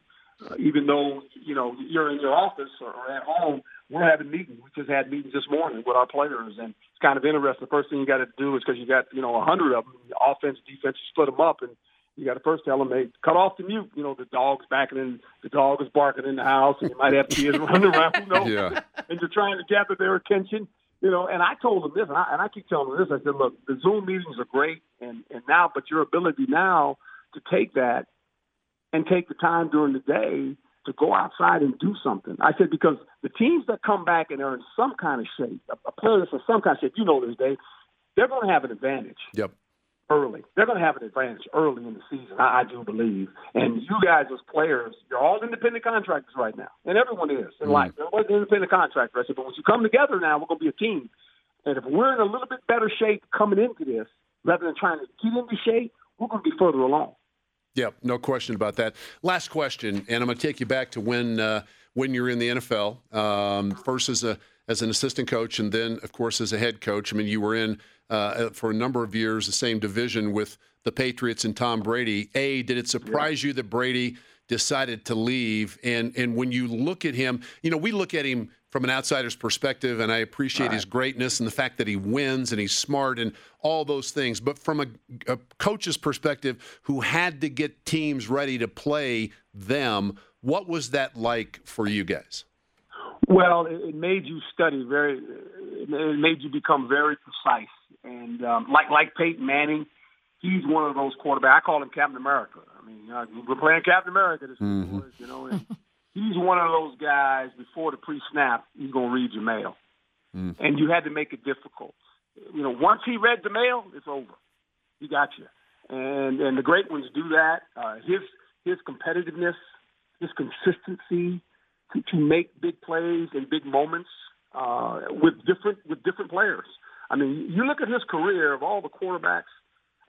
uh, even though you know you're in your office or, or at home, we're having meetings. We just had meetings this morning with our players, and it's kind of interesting. The first thing you got to do is because you got you know a hundred of them, offense, defense, you split them up, and you got to first tell them, hey, cut off the mute. You know, the dog's backing in, the dog is barking in the house, and you might have kids running around. Who knows? Yeah. And you're trying to gather their attention. You know, and I told them this, and I, and I keep telling them this. I said, look, the Zoom meetings are great, and and now, but your ability now to take that and take the time during the day to go outside and do something. I said because the teams that come back and are in some kind of shape, a, player that's in some kind of shape, you know this, Dave, they're going to have an advantage Yep. Early. They're going to have an advantage early in the season, I, I do believe. And you guys as players, you're all independent contractors right now, and everyone is in life. Everybody's an independent contractor. I said, but once you come together now, we're going to be a team. And if we're in a little bit better shape coming into this, rather than trying to get into shape, we're going to be further along. Yep, no question about that. Last question, and I'm going to take you back to when uh, when you're in the NFL. Um, first as a as an assistant coach, and then of course as a head coach. I mean, you were in uh, for a number of years the same division with the Patriots and Tom Brady. A, did it surprise you that Brady decided to leave? And and when you look at him, you know, we look at him from an outsider's perspective, and I appreciate his greatness and the fact that he wins and he's smart and all those things. But from a, a coach's perspective, who had to get teams ready to play them, what was that like for you guys? Well, it, it made you study very. It made you become very precise, and um, like like Peyton Manning, he's one of those quarterbacks. I call him Captain America. I mean, uh, we're playing Captain America this week, boys, you know. And, he's one of those guys before the pre-snap, he's going to read your mail. And you had to make it difficult. You know, once he read the mail, it's over. He got you. And and the great ones do that. Uh, his his competitiveness, his consistency to, to make big plays in big moments uh, with different with different players. I mean, you look at his career of all the quarterbacks.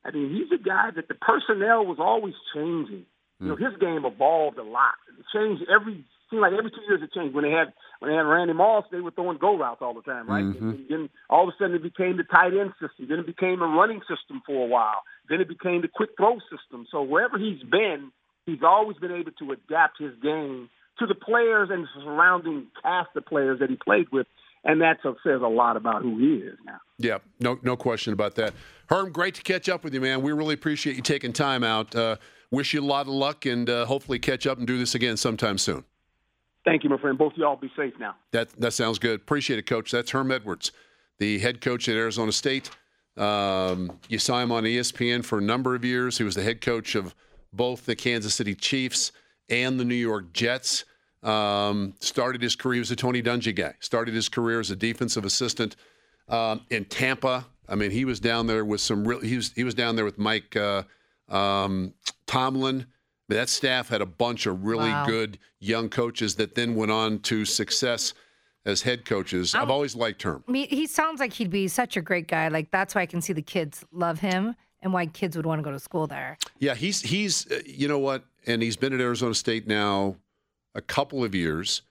I mean, he's a guy that the personnel was always changing. You know, his game evolved a lot. It changed every seemed like every two years it changed. When they had when they had Randy Moss, they were throwing go routes all the time, right? Mhm. And then all of a sudden it became the tight end system. Then it became a running system for a while. Then it became the quick throw system. So wherever he's been, he's always been able to adapt his game to the players and the surrounding cast of players that he played with. And that says a lot about who he is now. Yeah, no, no question about that. Herm, great to catch up with you, man. We really appreciate you taking time out. Uh, wish you a lot of luck and uh, hopefully catch up and do this again sometime soon. Thank you, my friend. Both of y'all be safe now. That that sounds good. Appreciate it, Coach. That's Herm Edwards, the head coach at Arizona State. Um, you saw him on ESPN for a number of years. He was the head coach of both the Kansas City Chiefs and the New York Jets. Um, started his career, he was a Tony Dungy guy. Started his career as a defensive assistant um, in Tampa. I mean, he was down there with some real. He was he was down there with Mike uh, um, Tomlin. That staff had a bunch of really Wow. good young coaches that then went on to success as head coaches. I've always liked Herm. I mean, he sounds like he'd be such a great guy. Like that's why I can see the kids love him and why kids would want to go to school there. Yeah, he's he's uh, you know what, and he's been at Arizona State now a couple of years.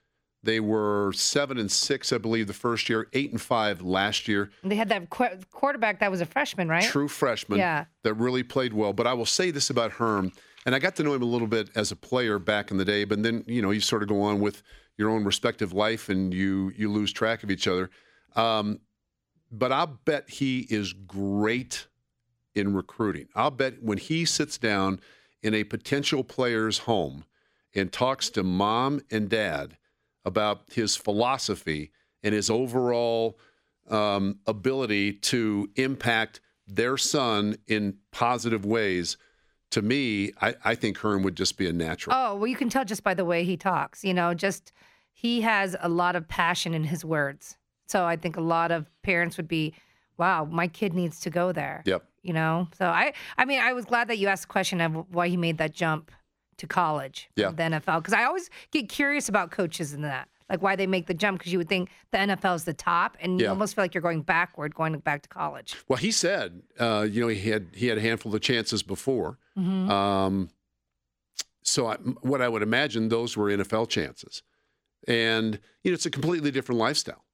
They were seven and six, I believe, the first year, eight and five last year. They had that qu- quarterback that was a freshman, right? True freshman Yeah. that really played well. But I will say this about Herm, and I got to know him a little bit as a player back in the day, but then, you know, you sort of go on with your own respective life and you you lose track of each other. Um, but I'll bet he is great in recruiting. I'll bet when he sits down in a potential player's home and talks to mom and dad about his philosophy and his overall um, ability to impact their son in positive ways, to me, I, I think Herm would just be a natural. Oh, well, you can tell just by the way he talks. You know, just he has a lot of passion in his words. So I think a lot of parents would be, wow, my kid needs to go there. Yep. You know, so I, I mean, I was glad that you asked the question of why he made that jump to college, Yeah. the NFL, because I always get curious about coaches in that, like why they make the jump, because you would think the NFL is the top, and you Yeah. almost feel like you're going backward, going back to college. Well, he said, uh, you know, he had he had a handful of chances before. Mhm. Um, so I, what I would imagine those were NFL chances, and you know, it's a completely different lifestyle.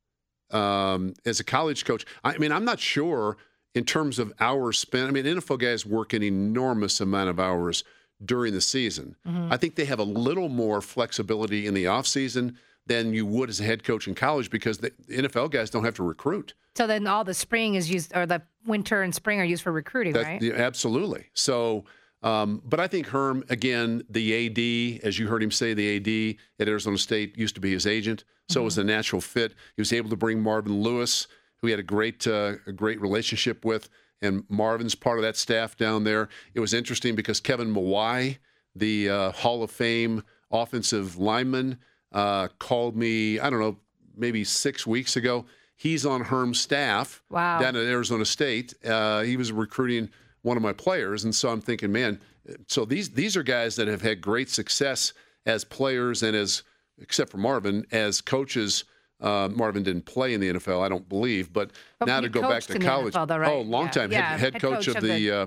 Um, as a college coach, I mean, I'm not sure in terms of hours spent. I mean, NFL guys work an enormous amount of hours during the season. Mhm. I think they have a little more flexibility in the off season than you would as a head coach in college because the NFL guys don't have to recruit. So then all the spring is used, or the winter and spring are used for recruiting, That- right? yeah, absolutely. So, um, but I think Herm, again, the AD, as you heard him say, the AD at Arizona State used to be his agent, so it was a natural fit. He was able to bring Marvin Lewis, who he had a great, uh, a great relationship with, and Marvin's part of that staff down there. It was interesting because Kevin Mawae, the uh, Hall of Fame offensive lineman, uh, called me. I don't know, maybe six weeks ago. He's on Herm's staff Wow. down at Arizona State. Uh, he was recruiting one of my players, and so I'm thinking, man, so these these are guys that have had great success as players and as, except for Marvin, as coaches. Uh, Marvin didn't play in the NFL, I don't believe, but, But now to go back to college, NFL though, right? oh, long Yeah. time Yeah, head, head, head coach, coach of of the, the- uh,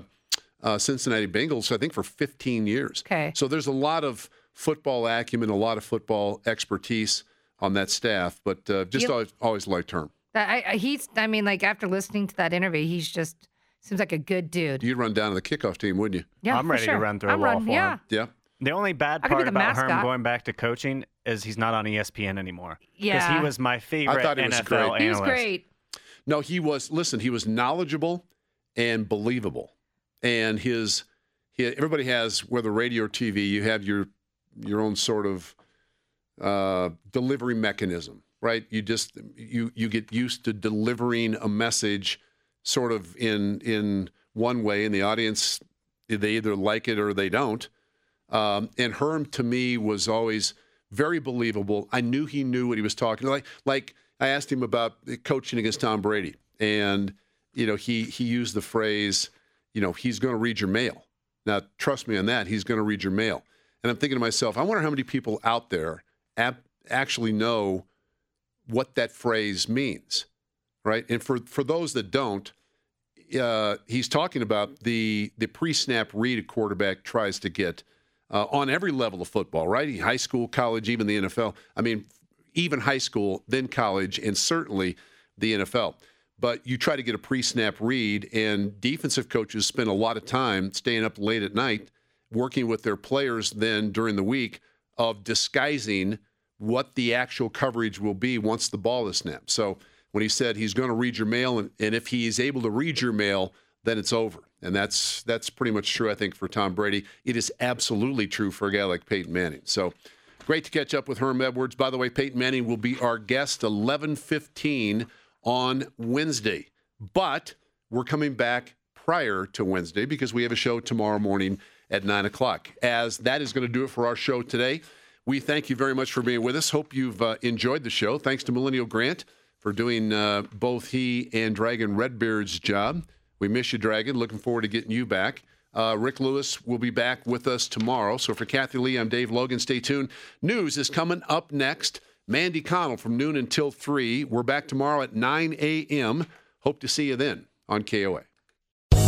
uh, Cincinnati Bengals, I think for 15 years. Okay. So there's a lot of football acumen, a lot of football expertise on that staff, but uh, just You- always, always liked Herm. I, I, he's, I mean, like after listening to that interview, he's just seems like a good dude. You'd run down to the kickoff team, wouldn't you? Yeah, I'm for ready sure. to run through I'm a wall run- for yeah. him. Yeah. The only bad I could be part the about Herm mascot. going back to coaching is he's not on ESPN anymore. Because Yeah. he was my favorite I thought he was NFL great. analyst. He was great. No, he was. Listen, he was knowledgeable and believable, and his, he, everybody has whether radio or TV, you have your your own sort of uh, delivery mechanism, right? You just you you get used to delivering a message, sort of in in one way, and the audience they either like it or they don't. Um, and Herm to me was always very believable. I knew he knew what he was talking like. Like I asked him about coaching against Tom Brady, and you know he he used the phrase, you know, he's going to read your mail. Now, trust me on that. He's going to read your mail. And I'm thinking to myself, I wonder how many people out there ap- actually know what that phrase means, right? And for for those that don't, uh, he's talking about the the pre-snap read a quarterback tries to get uh, on every level of football, right? High school, college, even the NFL. I mean, even high school, then college, and certainly the NFL. But you try to get a pre-snap read, and defensive coaches spend a lot of time staying up late at night working with their players then during the week of disguising what the actual coverage will be once the ball is snapped. So when he said he's going to read your mail, and, and if he is able to read your mail, then it's over. And that's that's pretty much true, I think, for Tom Brady. It is absolutely true for a guy like Peyton Manning. So great to catch up with Herm Edwards. By the way, Peyton Manning will be our guest 11:15 on Wednesday. But we're coming back prior to Wednesday because we have a show tomorrow morning at 9 o'clock. As that is going to do it for our show today. We thank you very much for being with us. Hope you've uh, enjoyed the show. Thanks to Millennial Grant for doing uh, both he and Dragon Redbeard's job. We miss you, Dragon. Looking forward to getting you back. Uh, Rick Lewis will be back with us tomorrow. So for Kathy Lee, I'm Dave Logan. Stay tuned. News is coming up next. Mandy Connell from noon until 3. We're back tomorrow at 9 a.m. Hope to see you then on KOA.